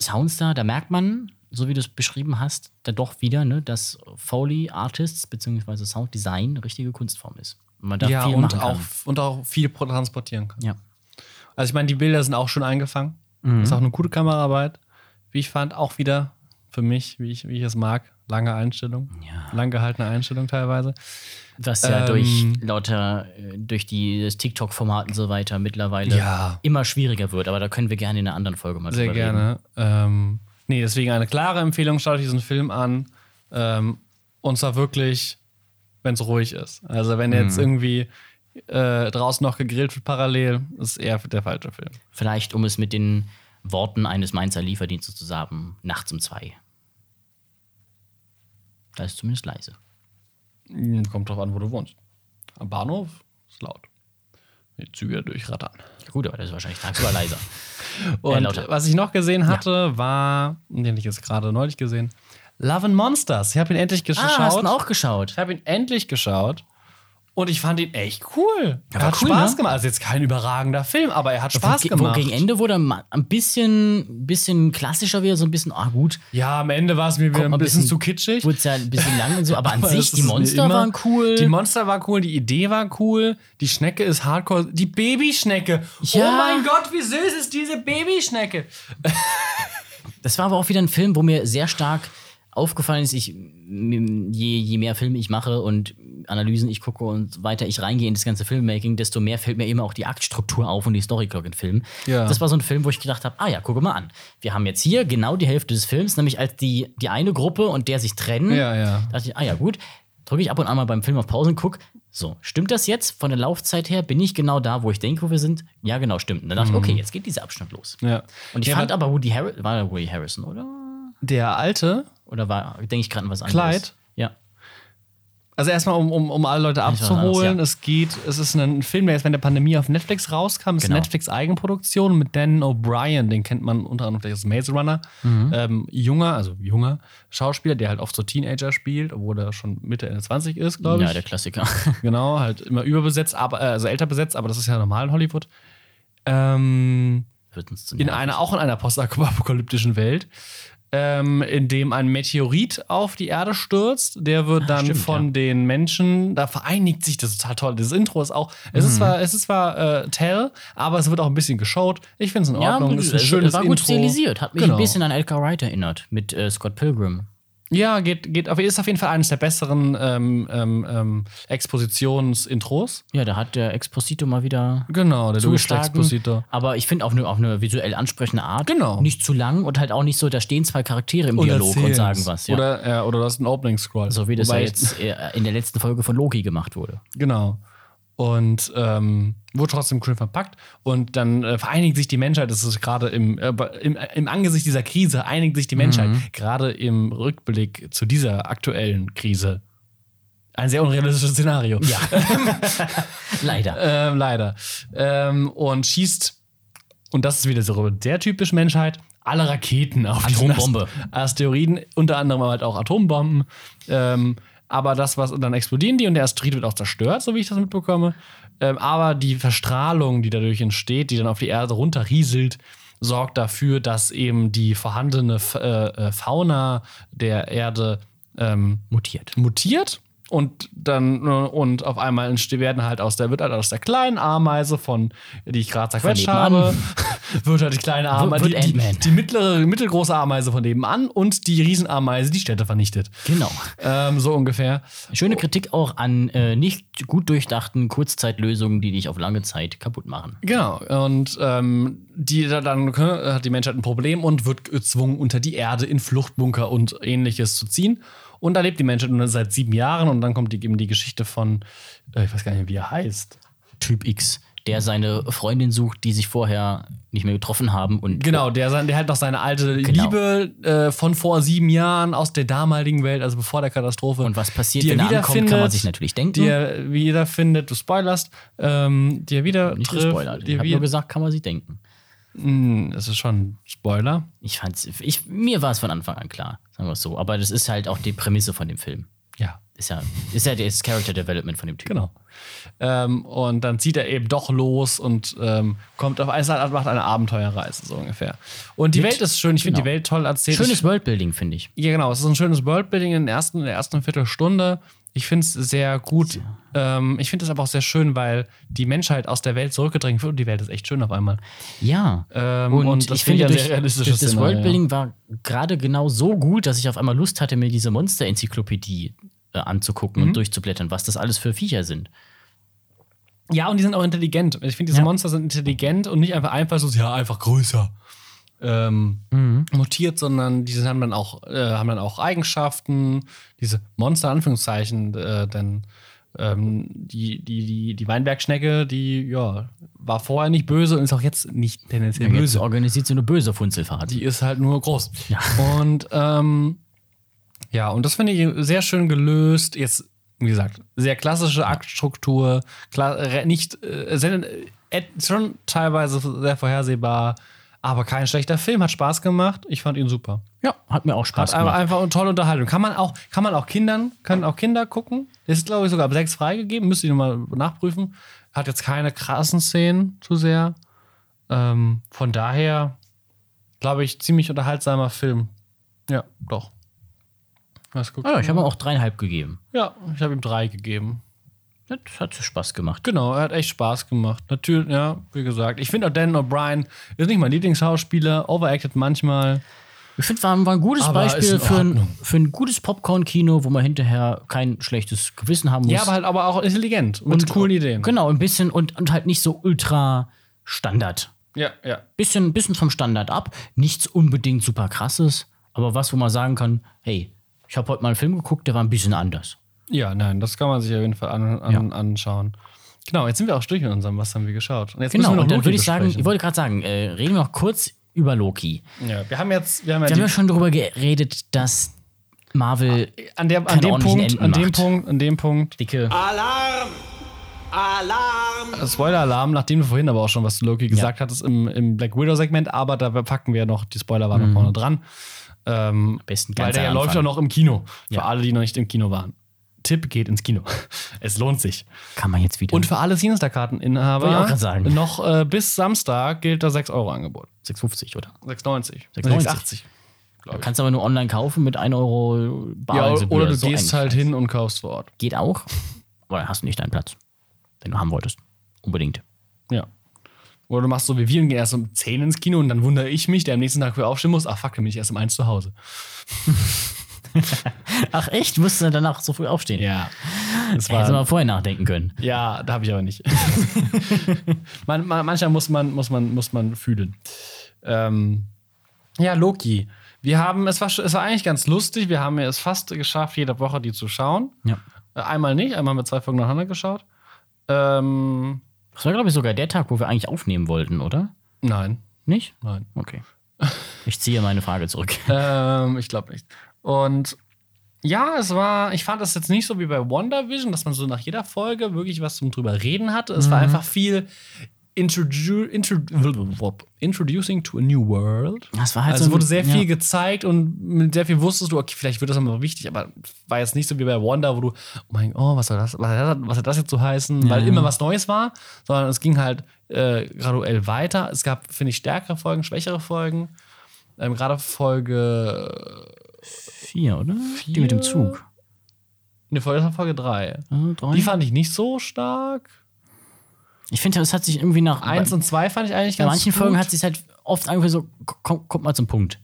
Soundstar, da merkt man, so wie du es beschrieben hast, da doch wieder, ne, dass Foley Artists bzw. Sounddesign eine richtige Kunstform ist. Und man da Ja, viel und machen kann. auch, und auch viel transportieren kann. Ja. Also ich meine, die Bilder sind auch schon eingefangen. Mhm. Ist auch eine gute Kameraarbeit. Wie ich fand, auch wieder für mich, wie ich, wie ich es mag. Lange Einstellung. Ja. Lang gehaltene Einstellung teilweise. Was ja Ähm, durch lauter, äh, durch die das TikTok-Format und so weiter mittlerweile Ja. immer schwieriger wird. Aber da können wir gerne in einer anderen Folge mal Sehr drüber reden. gerne. Ähm, nee, deswegen eine klare Empfehlung, schaut euch diesen Film an. Ähm, und zwar wirklich, wenn es ruhig ist. Also wenn Mhm. jetzt irgendwie äh, draußen noch gegrillt wird parallel, ist eher der falsche Film. Vielleicht, um es mit den Worten eines Mainzer Lieferdienstes zu sagen, nachts um zwei. Da ist zumindest leise. Hm, Kommt drauf an, wo du wohnst. Am Bahnhof ist laut. Die Züge durchrattern. Ja, gut, aber das ist wahrscheinlich tagsüber leiser. <laughs> Und lauter. was ich noch gesehen hatte, war, den ich jetzt gerade neulich gesehen, Love and Monsters. Ich habe ihn endlich geschaut. Ah, hast du ihn auch geschaut? Ich habe ihn endlich geschaut und ich fand ihn echt cool. Er hat cool, Spaß ne? gemacht. Also jetzt kein überragender Film, aber er hat Spaß wo, gemacht. Wo gegen Ende wurde er ein bisschen, bisschen klassischer wieder, so ein bisschen, ah gut, Ja, am Ende war es mir wieder ein bisschen, bisschen- zu kitschig. wurde es ja ein bisschen lang und so, aber <laughs> an Aber sich, das die Monster immer- waren cool. Die Monster war cool, die Idee war cool, die Schnecke ist hardcore. Die Babyschnecke. Ja. Oh mein Gott, wie süß ist diese Babyschnecke. Das war aber auch wieder ein Film, wo mir sehr stark aufgefallen ist, ich, je, je mehr Filme ich mache und Analysen ich gucke und weiter ich reingehe in das ganze Filmmaking, desto mehr fällt mir immer auch die Aktstruktur auf und die Storyclock in Filmen. Ja. Das war so ein Film, wo ich gedacht habe, ah ja, gucke mal an. Wir haben jetzt hier genau die Hälfte des Films, nämlich als die, die eine Gruppe und der sich trennen. Ja, ja. dachte ich, ah ja, gut. Drücke ich ab und an mal beim Film auf Pause und guck, so, stimmt das jetzt von der Laufzeit her? Bin ich genau da, wo ich denke, wo wir sind? Ja, genau, stimmt. Und dann dachte ich, okay, jetzt geht dieser Abschnitt los. Ja. Und ich Ja, fand aber Woody Harrison, war Woody Harrison, oder? der alte, Oder war, denke ich gerade an was anderes? Clyde? Ja. Also erstmal, um, um, um alle Leute abzuholen, anderes, es geht, es ist ein Film, der jetzt während der Pandemie auf Netflix rauskam. Es ist Genau. Netflix-Eigenproduktion mit Dan O'Brien, den kennt man unter anderem vielleicht aus Maze Runner. Mhm. Ähm, junger, also junger Schauspieler, der halt oft so Teenager spielt, obwohl er schon Mitte, Ende 20 ist, glaube ich. Ja, der Klassiker. <laughs> Genau, halt immer überbesetzt, aber, äh, also älter besetzt, aber das ist ja normal in Hollywood. Ähm, in einer, auch in einer postapokalyptischen Welt, ähm, in dem ein Meteorit auf die Erde stürzt. Der wird dann stimmt, von ja. den Menschen, da vereinigt sich, das total toll. Das Intro ist auch, es Mhm. ist zwar, es ist zwar äh, Tell, aber es wird auch ein bisschen geschaut. Ich finde es in ja, Ordnung. gut, es ist ein es schönes war gut Intro. stilisiert. Hat mich Genau. ein bisschen an Edgar Wright erinnert mit äh, Scott Pilgrim. Ja, geht, geht, aber ist auf jeden Fall eines der besseren ähm, ähm, ähm, Expositionsintros. Ja, da hat der Exposito mal wieder Genau, der zugeschlagen. Exposito. Aber ich finde auf eine, auf eine visuell ansprechende Art. Genau. Nicht zu lang und halt auch nicht so, da stehen zwei Charaktere im Und Dialog und erzählen's. sagen was. Ja. Oder, ja, oder du hast einen Opening Scroll. so wie das Wobei ja jetzt äh, in der letzten Folge von Loki gemacht wurde. Genau. Und ähm, wurde trotzdem cool verpackt. Und dann äh, vereinigt sich die Menschheit. Das ist gerade im, äh, im, im Angesicht dieser Krise, einigt sich die Menschheit. Gerade im Rückblick zu dieser aktuellen Krise. Ein sehr unrealistisches Szenario. Ja. <laughs> Leider. Ähm, leider. Ähm, und schießt, und das ist wieder so sehr typisch Menschheit, alle Raketen auf Atombombe. Ast- Asteroiden, unter anderem halt auch Atombomben. Ähm, aber das, was, dann explodieren die und der Asteroid wird auch zerstört, so wie ich das mitbekomme. Ähm, aber die Verstrahlung, die dadurch entsteht, die dann auf die Erde runterrieselt, sorgt dafür, dass eben die vorhandene äh, äh, Fauna der Erde ähm, Mutiert. mutiert und dann äh, und auf einmal werden halt aus der wird halt aus der kleinen Ameise von die ich gerade zerquetscht habe <laughs> wird halt die kleine Ameise die, die, die mittlere mittelgroße Ameise von nebenan und die Riesenameise die Städte vernichtet. Genau. ähm, so ungefähr. Schöne Kritik auch an äh, nicht gut durchdachten Kurzzeitlösungen, die dich auf lange Zeit kaputt machen. genau. Und ähm, die da- dann äh, hat die Menschheit ein Problem und wird gezwungen unter die Erde in Fluchtbunker und ähnliches zu ziehen und da lebt die Menschheit nur seit sieben Jahren und dann kommt die, eben die Geschichte von äh, ich weiß gar nicht wie er heißt Typ X, der seine Freundin sucht, die sich vorher nicht mehr getroffen haben und Genau, der, sein- der halt noch seine alte Genau. Liebe äh, von vor sieben Jahren aus der damaligen Welt, also bevor der Katastrophe. Und was passiert, die wenn er ankommt, kann man sich natürlich denken. Die er wiederfindet, du spoilerst, ähm, die er wieder nicht trifft. gespoilert. Ich habe nur gesagt, kann man sich denken. Hm, Das ist schon ein Spoiler. Ich fand's, ich, mir war es von Anfang an klar, sagen wir es so. Aber das ist halt auch die Prämisse von dem Film. Ja. Ist ja, ist ja das Character Development von dem Typen. Genau. Ähm, und dann zieht er eben doch los und ähm, kommt auf eine macht eine Abenteuerreise, so ungefähr. Und die Mit- Welt ist schön, ich finde genau. die Welt toll erzählt. Schönes Worldbuilding, finde ich. Ja, genau. Es ist ein schönes Worldbuilding in der ersten, in der ersten Viertelstunde. Ich finde es sehr gut. Ähm, ich finde es aber auch sehr schön, weil die Menschheit aus der Welt zurückgedrängt wird und die Welt ist echt schön auf einmal. Ja. Ähm, und, und das ich finde durch, durch das Worldbuilding war gerade genau so gut, dass ich auf einmal Lust hatte, mir diese Monster-Enzyklopädie äh, anzugucken Mhm. und durchzublättern, was das alles für Viecher sind. Ja, und die sind auch intelligent. Ich finde, diese Ja. Monster sind intelligent und nicht einfach einfach so, ja, einfach größer. Ähm, Mhm. mutiert, sondern die haben dann auch, äh, haben dann auch Eigenschaften, diese Monster, Anführungszeichen, äh, denn ähm, die, die, die, die Weinbergschnecke, die ja, war vorher nicht böse und ist auch jetzt nicht tendenziell Jetzt böse. organisiert so eine böse Funzelfahrt. Die ist halt nur groß. Ja. Und ähm, ja, und das finde ich sehr schön gelöst. Jetzt, wie gesagt, sehr klassische Aktstruktur, klar, re- nicht äh, sehr, äh, schon teilweise sehr vorhersehbar, aber kein schlechter Film, hat Spaß gemacht. Ich fand ihn super. Ja, hat mir auch Spaß Hat gemacht. einfach eine tolle Unterhaltung. Kann man auch, kann man auch Kindern, können auch Kinder gucken. Ist, glaube ich, sogar ab sechs freigegeben. Müsste ich nochmal nachprüfen. Hat jetzt keine krassen Szenen zu sehr. Ähm, von daher, glaube ich, ziemlich unterhaltsamer Film. Ja, doch. Was guckst Ah, ich habe ihm auch dreieinhalb gegeben. ja, ich habe ihm drei gegeben. Das hat Spaß gemacht. Genau, er hat echt Spaß gemacht. Natürlich, ja, wie gesagt. Ich finde auch Dan O'Brien ist nicht mein Lieblingsschauspieler, overacted manchmal. Ich finde, war, war ein gutes Aber Beispiel für ein, für ein gutes Popcorn-Kino, wo man hinterher kein schlechtes Gewissen haben muss. Ja, aber halt aber auch intelligent mit coolen Ideen. Genau, ein bisschen und, und halt nicht so ultra Standard. Ja, ja. Bisschen, bisschen vom Standard ab. Nichts unbedingt super krasses, aber was, wo man sagen kann, hey, ich habe heute mal einen Film geguckt, der war ein bisschen anders. Ja, nein, das kann man sich auf jeden Fall an, an, anschauen. Genau, jetzt sind wir auch durch mit unserem, was haben wir geschaut. Und jetzt Genau, müssen wir noch und dann Loki würde ich sagen, besprechen. ich wollte gerade sagen, äh, reden wir noch kurz über Loki. ja, wir haben jetzt, wir haben ja Wir haben ja schon darüber geredet, dass Marvel an, der, an dem Punkt, Enden an dem macht. Punkt, an dem Punkt, dicke. Alarm! Alarm! Spoiler-Alarm, nachdem du vorhin aber auch schon was zu Loki gesagt hattest im, im Black Widow-Segment, aber da packen wir noch die Spoilerwarnung vorne dran. Ähm, besten weil ganz der ja am läuft ja noch im Kino. Für Ja. alle, die noch nicht im Kino waren. Tipp, geht ins Kino. es lohnt sich. Kann man jetzt wieder. Und für alle Sinister-Karteninhaber noch äh, bis Samstag gilt das 6-Euro-Angebot. 6,50 oder? 6,90. 6,90. 6,80. glaub ich. Kannst aber nur online kaufen mit 1 Euro Ja, Bargebühr. oder du So gehst halt hin und kaufst vor Ort. Geht auch. Aber dann hast du nicht deinen Platz. Wenn du haben wolltest. Unbedingt. Ja. Oder du machst so wie wir und gehen erst um 10 ins Kino und dann wundere ich mich, der am nächsten Tag früh aufstehen muss. Ach fuck, dann bin ich erst um 1 zu Hause. <laughs> <laughs> Ach echt? Musst du danach so früh aufstehen? Ja. Das Hätte war, man vorher nachdenken können. ja, da habe ich aber nicht. <laughs> man, man, manchmal muss man, muss man, muss man fühlen. Ähm, ja, Loki. Wir haben, es war, es war eigentlich ganz lustig. Wir haben es fast geschafft, jede Woche die zu schauen. Ja. Äh, Einmal nicht, einmal haben wir zwei Folgen nacheinander geschaut. Ähm, Das war, glaube ich, sogar der Tag, wo wir eigentlich aufnehmen wollten, oder? nein, Nicht? nein. Okay. Ich ziehe meine Frage zurück. <laughs> ähm, ich glaube nicht. Und ja, es war, ich fand das jetzt nicht so wie bei WandaVision, dass man so nach jeder Folge wirklich was zum drüber reden hatte. Es war einfach viel introdu introdu Introducing to a New World. Das war halt also so ein- wurde sehr viel ja. gezeigt und mit sehr viel wusstest du, okay, vielleicht wird das nochmal wichtig, aber war jetzt nicht so wie bei Wanda, wo du, oh mein Gott, oh, was soll das, was hat das, jetzt zu heißen, weil Ja. immer was Neues war, sondern es ging halt äh, graduell weiter. Es gab, finde ich, stärkere Folgen, schwächere Folgen. Ähm, Gerade Folge. Vier, oder? Die mit dem Zug. Ne, Folge, das war Folge 3. Äh, drei? Die fand ich nicht so stark. ich finde, das hat sich irgendwie nach. Eins und zwei fand ich eigentlich ganz manchen gut. Folgen hat sich halt oft irgendwie so, komm, kommt mal zum Punkt.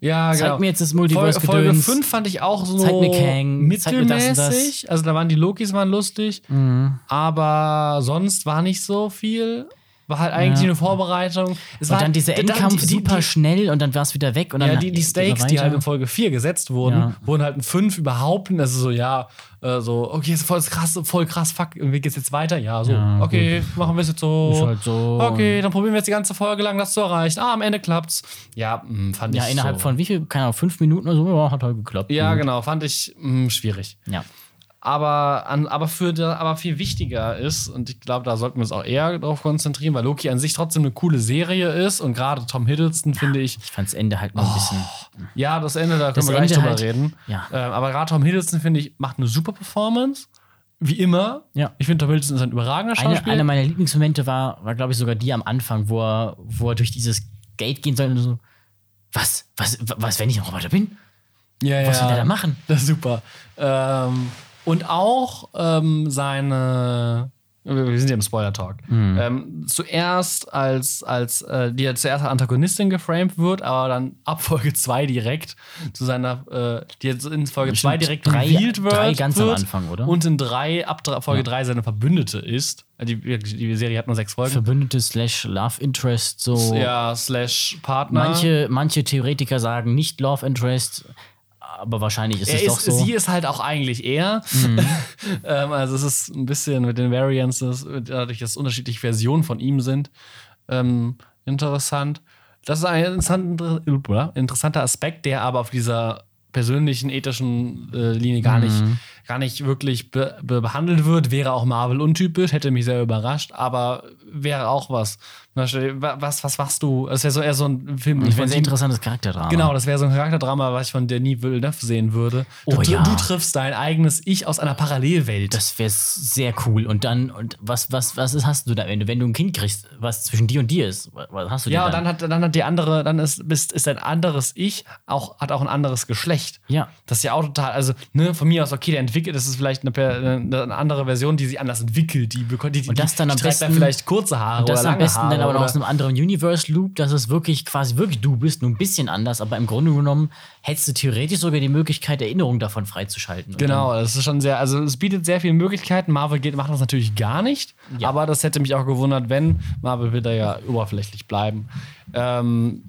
ja, Zeig genau. mir jetzt das Folge, Folge Multiverse-Gedöns. 5 fand ich auch so Zeig mir Kang, zeig mir das das. mittelmäßig. Also da waren die Lokis waren lustig, Mhm. aber sonst war nicht so viel. War halt eigentlich Ja. eine Vorbereitung. Es Und war dann dieser Endkampf die- super die, schnell und dann war es wieder weg. Und dann Ja, die, die Stakes, die halt in Folge 4 gesetzt wurden, Ja. wurden halt in 5 überhaupt nicht. Also so, ja, äh, so, okay, ist voll krass, voll krass, fuck, wie geht's jetzt weiter? Ja, so, Ja, okay, machen wir es jetzt so. Ist halt so. Okay, dann probieren wir jetzt die ganze Folge lang, das zu erreichen. Ah, am Ende klappt's. Ja, mh, fand Ja, ich. innerhalb so. von wie viel? Keine Ahnung, fünf Minuten oder so, ja, hat halt geklappt. Ja, Mhm. genau, fand ich mh, schwierig. Ja. Aber, an, aber, für aber viel wichtiger ist, und ich glaube, da sollten wir uns auch eher darauf konzentrieren, weil Loki an sich trotzdem eine coole Serie ist und gerade Tom Hiddleston finde ich. Ich fand das Ende halt noch ein bisschen. Ja, das Ende, da können wir gleich drüber halt- reden. ja. Ähm, aber gerade Tom Hiddleston, finde ich, macht eine super Performance. Wie immer. Ja. Ich finde, Tom Hiddleston ist ein überragender Eine, Schauspieler. einer meiner Lieblingsmomente war, war glaube ich, sogar die am Anfang, wo er, wo er durch dieses Gate gehen soll und so. Was? Was, was, wenn ich ein Roboter bin? ja, Was will der da machen? Das ist super. Ähm, und auch ähm, seine. Wir sind ja im Spoiler-Talk. Mhm. Ähm, zuerst als, als äh, die ja zuerst als Antagonistin geframed wird, aber dann ab Folge 2 direkt zu seiner, äh, die jetzt in Folge 2 direkt drei- revealed wird. drei ganz am wird Anfang, oder? Und in drei, ab Folge 3 seine Verbündete ist. Die, die Serie hat nur sechs Folgen. Verbündete slash Love Interest, so. ja, slash Partner. Manche, manche Theoretiker sagen nicht Love Interest, aber wahrscheinlich ist Er es ist, doch so. Sie ist halt auch eigentlich er. <laughs> ähm, also es ist ein bisschen mit den Variances, dadurch, dass unterschiedliche Versionen von ihm sind, ähm, interessant. Das ist ein interessanter, Aspekt, der aber auf dieser persönlichen, ethischen äh, Linie gar nicht, gar nicht wirklich be be behandelt wird. Wäre auch Marvel untypisch, hätte mich sehr überrascht, aber wäre auch was. Was, was machst du? Es wäre so eher so ein Film, ich von finde ein interessantes Charakterdrama. Genau, das wäre so ein Charakterdrama, was ich von Denis Villeneuve sehen würde. Du, Oh ja. du triffst dein eigenes Ich aus einer Parallelwelt. Das wäre sehr cool. Und dann, und was, was, was ist, hast du da, wenn du, wenn du ein Kind kriegst, was zwischen dir und dir ist? Was- hast du ja, und dann hat, dann hat die andere, dann ist, bist, ist ein anderes Ich, auch, hat auch ein anderes Geschlecht. Ja. Das ist ja auch total, also, ne, von mir aus, okay, der entwickelt, das ist vielleicht eine, eine, andere Version, die sich anders entwickelt. Die bekommt, die, die, Und das dann am trägt dann besten- vielleicht kurze Haare Und das oder am besten Haare dann aber noch aus einem anderen Universe-Loop, dass es wirklich quasi wirklich du bist, nur ein bisschen anders, aber im Grunde genommen hättest du theoretisch sogar die Möglichkeit, Erinnerungen davon freizuschalten. Genau, das ist schon sehr, also es bietet sehr viele Möglichkeiten. Marvel geht, macht das natürlich gar nicht, Ja. aber das hätte mich auch gewundert, wenn. Marvel will da ja oberflächlich bleiben. Ähm,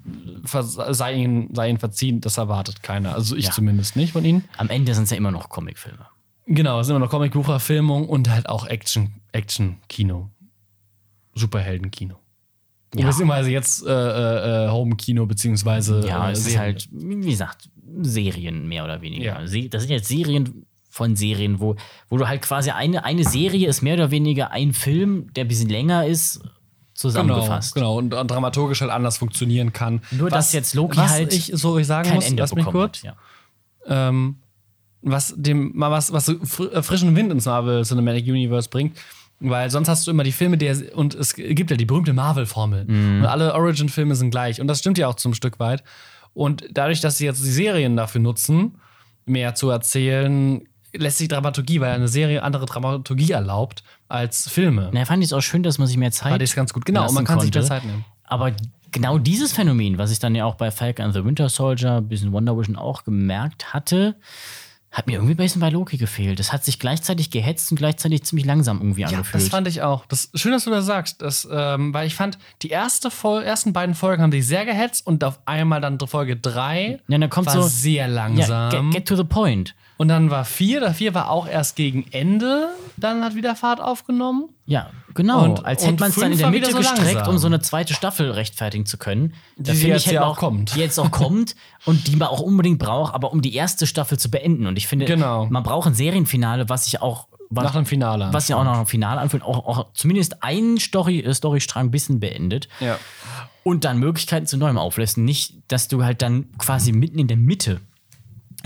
sei, ihnen, sei ihnen verziehen, das erwartet keiner. Also ich Ja. zumindest nicht von ihnen. Am Ende sind es ja immer noch Comicfilme. Genau, es sind immer noch Comicbuchverfilmung und halt auch Action, Action-Kino. Superhelden-Kino. Ja. Das ist immer also jetzt äh, äh, äh, Home-Kino, beziehungsweise. Ja, äh, es ist halt, wie gesagt, Serien mehr oder weniger. Ja. Das sind jetzt Serien von Serien, wo, wo du halt quasi eine, eine Serie ist mehr oder weniger ein Film, der ein bisschen länger ist, Genau, zusammengefasst. genau. Und, und dramaturgisch halt anders funktionieren kann. Nur, dass jetzt Loki was halt ich so ich sagen Kein muss, Ende lass mich kurz. hat. Ja. ähm, was dem mal was, was äh, frischen Wind ins Marvel Cinematic Universe bringt. Weil sonst hast du immer die Filme, der, und es gibt ja die berühmte Marvel-Formel. Mhm. Und alle Origin-Filme sind gleich. Und das stimmt ja auch zum Stück weit. Und dadurch, dass sie jetzt die Serien dafür nutzen, mehr zu erzählen, lässt sich Dramaturgie, weil eine Serie andere Dramaturgie erlaubt als Filme. Na, fand ich es auch schön, dass man sich mehr Zeit Fand ich ganz gut. Genau, und man kann sich mehr konnte. Zeit nehmen. Aber genau dieses Phänomen, was ich dann ja auch bei Falcon and the Winter Soldier, ein bisschen Wonder Vision auch gemerkt hatte, hat mir irgendwie ein bisschen bei Loki gefehlt. Das hat sich gleichzeitig gehetzt und gleichzeitig ziemlich langsam irgendwie Ja, angefühlt. das fand ich auch. Das, schön, dass du das sagst. Das, ähm, weil ich fand, die erste Fol ersten beiden Folgen haben sich sehr gehetzt und auf einmal dann Folge drei Ja, dann kommt war so- sehr ja, langsam. get, get to the point. Und dann war vier. Der vier war auch erst gegen Ende, dann hat wieder Fahrt aufgenommen. Ja, genau. Und- Als hätte man es dann in der Mitte so gestreckt, langsam. um so eine zweite Staffel rechtfertigen zu können. Da Die finde jetzt hätte ja man auch kommt. Die jetzt auch kommt und die man auch unbedingt braucht, aber um die erste Staffel zu beenden. Und ich finde, Genau. man braucht ein Serienfinale, was sich auch. Was, Nach dem Finale. was ja auch noch ein Finale anfühlt, auch, auch zumindest einen Story, äh, Storystrang ein bisschen beendet Ja. und dann Möglichkeiten zu neuem auflässt. Nicht, dass du halt dann quasi mitten in der Mitte.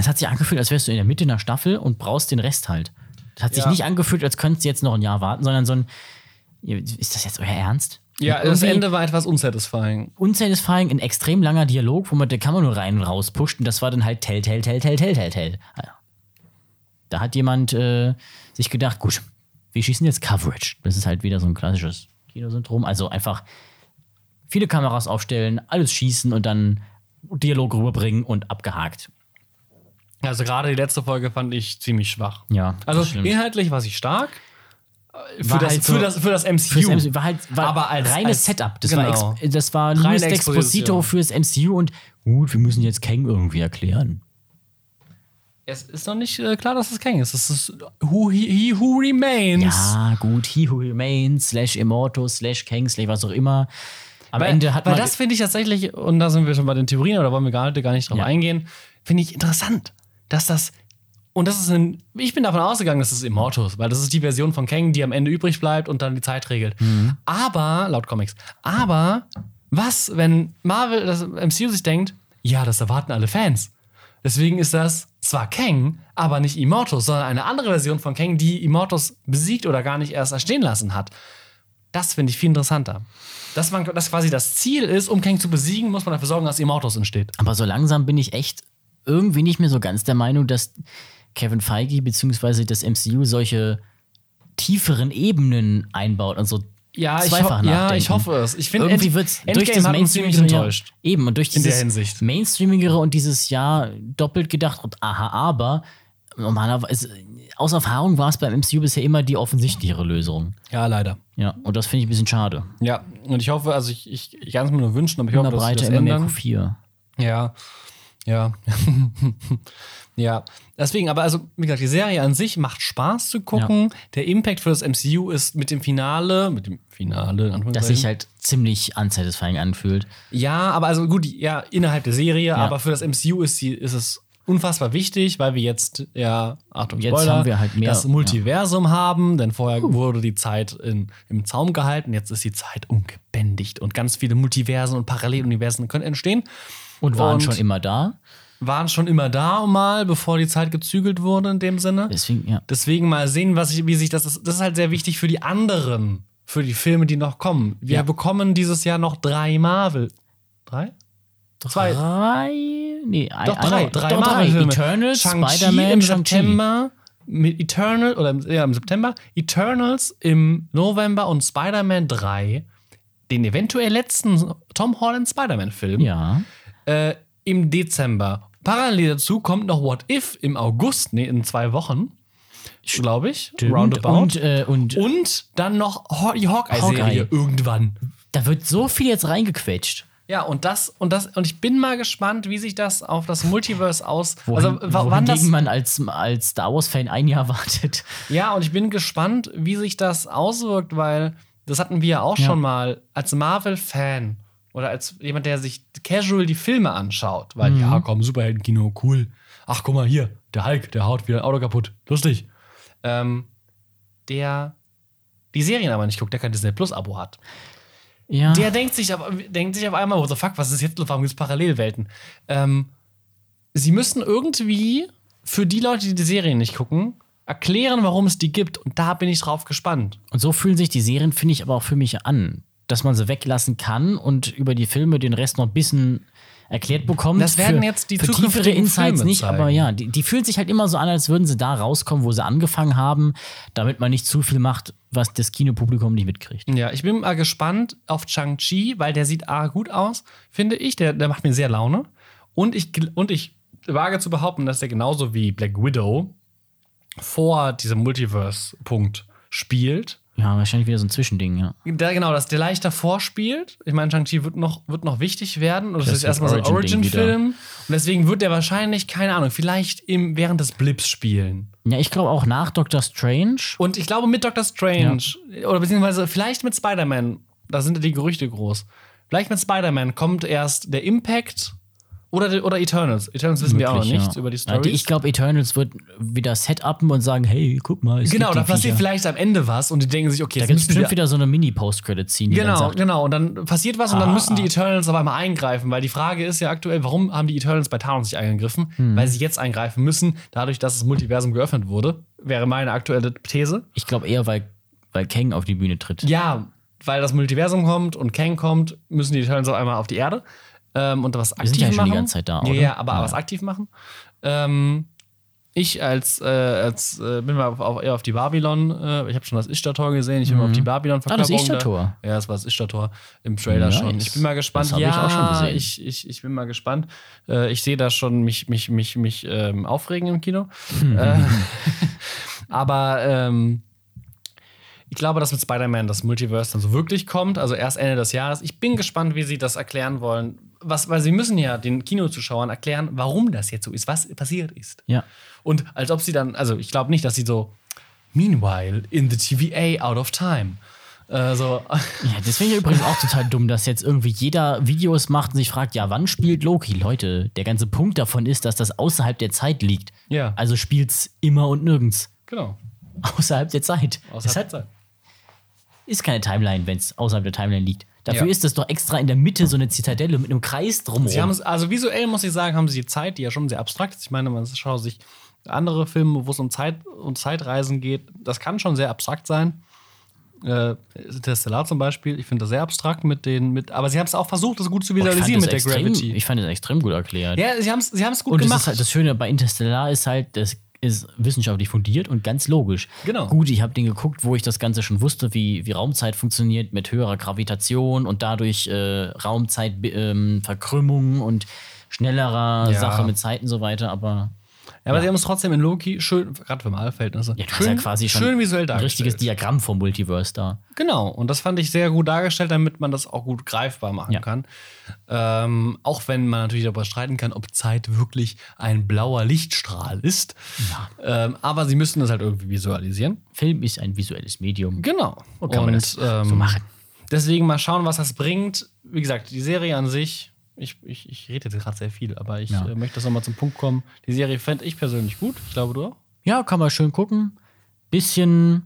Es hat sich angefühlt, als wärst du in der Mitte einer Staffel und brauchst den Rest halt. Das hat sich Ja. nicht angefühlt, als könntest du jetzt noch ein Jahr warten, sondern so ein. Ist das jetzt euer Ernst? Ja, das Ende war etwas unsatisfying. Unsatisfying, ein extrem langer Dialog, wo man, der man nur rein und raus pusht und das war dann halt tell, tell, tell, tell, tell, tell, tell. Ah. Da hat jemand äh, sich gedacht, gut, wir schießen jetzt Coverage. Das ist halt wieder so ein klassisches Kinosyndrom. Also einfach viele Kameras aufstellen, alles schießen und dann Dialog rüberbringen und abgehakt. Also gerade die letzte Folge fand ich ziemlich schwach. Ja, Also das inhaltlich war sie stark. Für, War das, halt so- für, das, für das MCU. Fürs MCU war halt war Aber als- reines als- Setup. Das genau. war, ex, das war Louis Exposito fürs MCU und gut, wir müssen jetzt Kang irgendwie erklären. Es ist noch nicht äh, klar, dass es Kang ist. Es ist who, he, he Who Remains. Ja, gut, He Who Remains, slash Immortal, slash Kang, slash was auch immer. Am Weil, Ende hat weil man. das finde ich tatsächlich, und da sind wir schon bei den Theorien, oder wollen wir gar, gar nicht drauf Ja. eingehen, finde ich interessant, dass das Und das ist ein, ich bin davon ausgegangen, das ist Immortus, weil das ist die Version von Kang, die am Ende übrig bleibt und dann die Zeit regelt. Aber, laut Comics, aber was, wenn Marvel, das MCU sich denkt, ja, das erwarten alle Fans. Deswegen ist das zwar Kang, aber nicht Immortus, sondern eine andere Version von Kang, die Immortus besiegt oder gar nicht erst erstehen lassen hat. Das finde ich viel interessanter. Dass man, dass quasi das Ziel ist, um Kang zu besiegen, muss man dafür sorgen, dass Immortus entsteht. Aber so langsam bin ich echt irgendwie nicht mehr so ganz der Meinung, dass Kevin Feige bzw. das MCU solche tieferen Ebenen einbaut und so Ja, ich, ja, ich hoffe es. Ich finde, Irgendwie End- wird es durch das Mainstreamigere enttäuscht. Eben und durch In dieses Hinsicht. Mainstreamigere und dieses Jahr doppelt gedacht und aha, aber normalerweise aus Erfahrung war es beim MCU bisher immer die offensichtlichere Lösung. Ja, leider. Ja, und das finde ich ein bisschen schade. Ja, und ich hoffe, also ich, ich, ich kann es mir nur wünschen, aber ich Immer hoffe, dass sie breiter, das ändern. Q4. Ja, ja. <laughs> ja, deswegen, aber also, wie gesagt, die Serie an sich macht Spaß zu gucken. Der Impact für das MCU ist mit dem Finale, mit dem Finale, in Das sich halt ziemlich unsatisfying anfühlt. Ja, aber also gut, ja, innerhalb der Serie, aber für das MCU ist, sie, ist es unfassbar wichtig, weil wir jetzt, ja, Achtung, Jetzt Spoiler, haben wir halt mehr- das Multiversum haben, denn vorher wurde die Zeit in, im Zaum gehalten, jetzt ist die Zeit ungebändigt und ganz viele Multiversen und Paralleluniversen können entstehen. Und waren Und- schon immer da. Waren schon immer da mal, bevor die Zeit gezügelt wurde in dem Sinne. Deswegen, ja. Deswegen mal sehen, was ich, wie sich das ist. Das ist halt sehr wichtig für die anderen, für die Filme, die noch kommen. Wir Ja. bekommen dieses Jahr noch drei Marvel. Drei? Zwei. Drei? Nee, ein, Doch, drei. einer- drei drei. Marvel-Filme. Eternals, Spider-Man, im. September. Mit Eternal, oder im, ja, im September. Eternals im November und Spider-Man 3. Den eventuell letzten Tom Holland Spider-Man-Film. Ja. Äh, im Dezember. Parallel dazu kommt noch What If im August, nee, in zwei Wochen, glaube ich. Und, und, äh, und Und dann noch die Hawkeye-Serie Hawkeye. irgendwann. da wird so viel jetzt reingequetscht. Ja, und das, und das, und ich bin mal gespannt, wie sich das auf das Multiverse aus. Wohin, also, wa- wann das, man als, als Star Wars-Fan ein Jahr <laughs> wartet. ja, und ich bin gespannt, wie sich das auswirkt, weil das hatten wir ja auch Ja. schon mal als Marvel-Fan oder als jemand, der sich casual die Filme anschaut. Weil, ja, komm, Superheldenkino, cool. Ach, guck mal hier, der Hulk, der haut wieder ein Auto kaputt. Lustig. Ähm, der die Serien aber nicht guckt, der kein Disney Plus-Abo hat. Ja. Der denkt sich, aber, denkt sich auf einmal, what the fuck, was ist jetzt los? Warum gibt es Parallelwelten? Ähm, sie müssen irgendwie für die Leute, die die Serien nicht gucken, erklären, warum es die gibt. Und da bin ich drauf gespannt. Und so fühlen sich die Serien, finde ich, aber auch für mich an. Dass man sie weglassen kann und über die Filme den Rest noch ein bisschen erklärt bekommt. Das werden für, jetzt die für tiefere Insights Filme nicht, zeigen. aber ja, die, die fühlen sich halt immer so an, als würden sie da rauskommen, wo sie angefangen haben, damit man nicht zu viel macht, was das Kinopublikum nicht mitkriegt. Ja, ich bin mal gespannt auf Chang-Chi, weil der sieht A gut aus, finde ich. Der, der macht mir sehr Laune. Und ich, und ich wage zu behaupten, dass der genauso wie Black Widow vor diesem Multiverse-Punkt spielt. Ja, wahrscheinlich wieder so ein Zwischending, ja. Da, genau, dass der leicht davor spielt. Ich meine, Shang-Chi wird noch, wird noch wichtig werden. Und das, ist erstmal so ein Origin-Film. Und deswegen wird der wahrscheinlich, keine Ahnung, vielleicht im, während des Blips spielen. Ja, ich glaube auch nach Doctor Strange. Und ich glaube mit Doctor Strange, oder beziehungsweise vielleicht mit Spider-Man, da sind ja die Gerüchte groß. Vielleicht mit Spider-Man kommt erst der Impact oder, oder Eternals. Eternals wissen wir auch noch Möglich, nichts ja. über die Story. Ich glaube, Eternals wird wieder setupen und sagen, hey, guck mal, genau, da passiert Viecher. vielleicht am Ende was und die denken sich, okay, Da gibt es bestimmt wieder so eine Mini-Post-Credit-Scene, dann Genau, sagt, genau. Und dann passiert was und dann Ah. müssen die Eternals aber mal eingreifen, weil die Frage ist ja aktuell, warum haben die Eternals bei Thanos nicht eingegriffen? Hm. Weil sie jetzt eingreifen müssen, dadurch, dass das Multiversum geöffnet wurde, wäre meine aktuelle These. ich glaube eher, weil, weil Kang auf die Bühne tritt. Ja, weil das Multiversum kommt und Kang kommt, müssen die Eternals auf einmal auf die Erde ähm, und was aktiv sind ja schon machen. die ganze Zeit da, Ja, oder? ja, aber Ja. was aktiv machen. Ähm, ich als, äh, als äh, bin mal auf, auf, eher auf die Babylon, äh, ich habe schon das Ishtar-Tor gesehen, ich bin mal auf die babylon Ah, das Ishtar-Tor. Ja, das war das Ishtar-Tor im Trailer Nice. schon. Ich bin mal gespannt. Das ja, ich auch schon gesehen. Ich, ich, ich bin mal gespannt. Äh, ich sehe da schon mich, mich, mich, mich ähm, aufregen im Kino. äh, <laughs> aber ähm, ich glaube, dass mit Spider-Man das Multiverse dann so wirklich kommt, also erst Ende des Jahres. Ich bin gespannt, wie sie das erklären wollen. Was, weil sie müssen ja den Kinozuschauern erklären, warum das jetzt so ist, was passiert ist. Ja. Und als ob sie dann, also ich glaube nicht, dass sie so, meanwhile, in the TVA out of time. Äh, so. <laughs> Ja, das finde ich übrigens auch total dumm, dass jetzt irgendwie jeder Videos macht und sich fragt, ja, wann spielt Loki? Leute, der ganze Punkt davon ist, dass das außerhalb der Zeit liegt. Ja. Also spielt's immer und nirgends. Genau. Außerhalb der Zeit. Außerhalb der Zeit. ist keine Timeline, wenn es außerhalb der Timeline liegt. Dafür Ja. ist das doch extra in der Mitte so eine Zitadelle mit einem Kreis drumherum. Sie haben es, also visuell muss ich sagen, haben sie die Zeit, die ja schon sehr abstrakt ist. Ich meine, man schaut sich andere Filme, wo es um Zeit um Zeitreisen geht, das kann schon sehr abstrakt sein. Äh, Interstellar zum Beispiel, ich finde das sehr abstrakt mit den, mit, aber sie haben es auch versucht, das gut zu fand visualisieren das mit der extrem, Gravity. Ich fand das extrem gut erklärt. ja, sie haben es sie haben's gut und das, gemacht. ist halt, das Schöne bei Interstellar ist halt, das ist wissenschaftlich fundiert und ganz logisch. Genau. Gut, ich habe den geguckt, wo ich das Ganze schon wusste, wie, wie Raumzeit funktioniert mit höherer Gravitation und dadurch äh, Raumzeitverkrümmung und schnellerer Ja. Sache mit Zeit und so weiter, aber aber sie haben es trotzdem in Loki schön, gerade für Malverhältnisse, ja, schön, ja quasi schön visuell ein dargestellt. richtiges Diagramm vom Multiverse da. Genau, und das fand ich sehr gut dargestellt, damit man das auch gut greifbar machen Ja. kann. Ähm, auch wenn man natürlich darüber streiten kann, ob Zeit wirklich ein blauer Lichtstrahl ist. Ähm, aber sie müssen das halt irgendwie visualisieren. Film ist ein visuelles Medium. Genau. Und kann man das so machen. Deswegen mal schauen, was das bringt. Wie gesagt, die Serie an sich, ich, ich, ich rede jetzt gerade sehr viel, aber ich Ja. äh, möchte das nochmal zum Punkt kommen. Die Serie fände ich persönlich gut. Ich glaube, du auch. Ja, kann man schön gucken. Bisschen,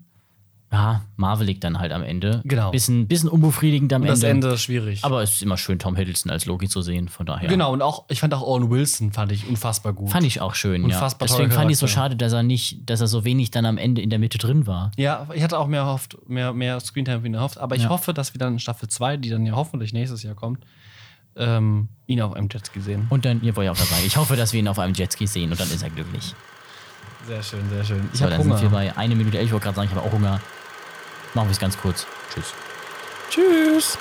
ja, marvelig dann halt am Ende. Genau. Bisschen, bisschen unbefriedigend am Das Ende. Ende ist schwierig. Aber es ist immer schön, Tom Hiddleston als Loki zu sehen, von daher. Genau, und auch, ich fand auch Owen Wilson, fand ich unfassbar gut. Fand ich auch schön, Unfassbar ja. Deswegen fand ich so Charakter. schade, dass er nicht, dass er so wenig dann am Ende in der Mitte drin war. Ja, ich hatte auch mehr erhofft, mehr, mehr Screentime ihn erhofft. Aber ich Ja. hoffe, dass wir dann in Staffel 2, die dann ja hoffentlich nächstes Jahr kommt, ähm, ihn auf einem Jetski sehen. Und dann, ihr wollt ja auch dabei. Ich hoffe, dass wir ihn auf einem Jetski sehen und dann ist er glücklich. Sehr schön, sehr schön. Ich So, dann Hunger. sind wir bei 1 Minute 11. Ich wollte gerade sagen, ich habe auch Hunger. Machen wir es ganz kurz. Tschüss. Tschüss.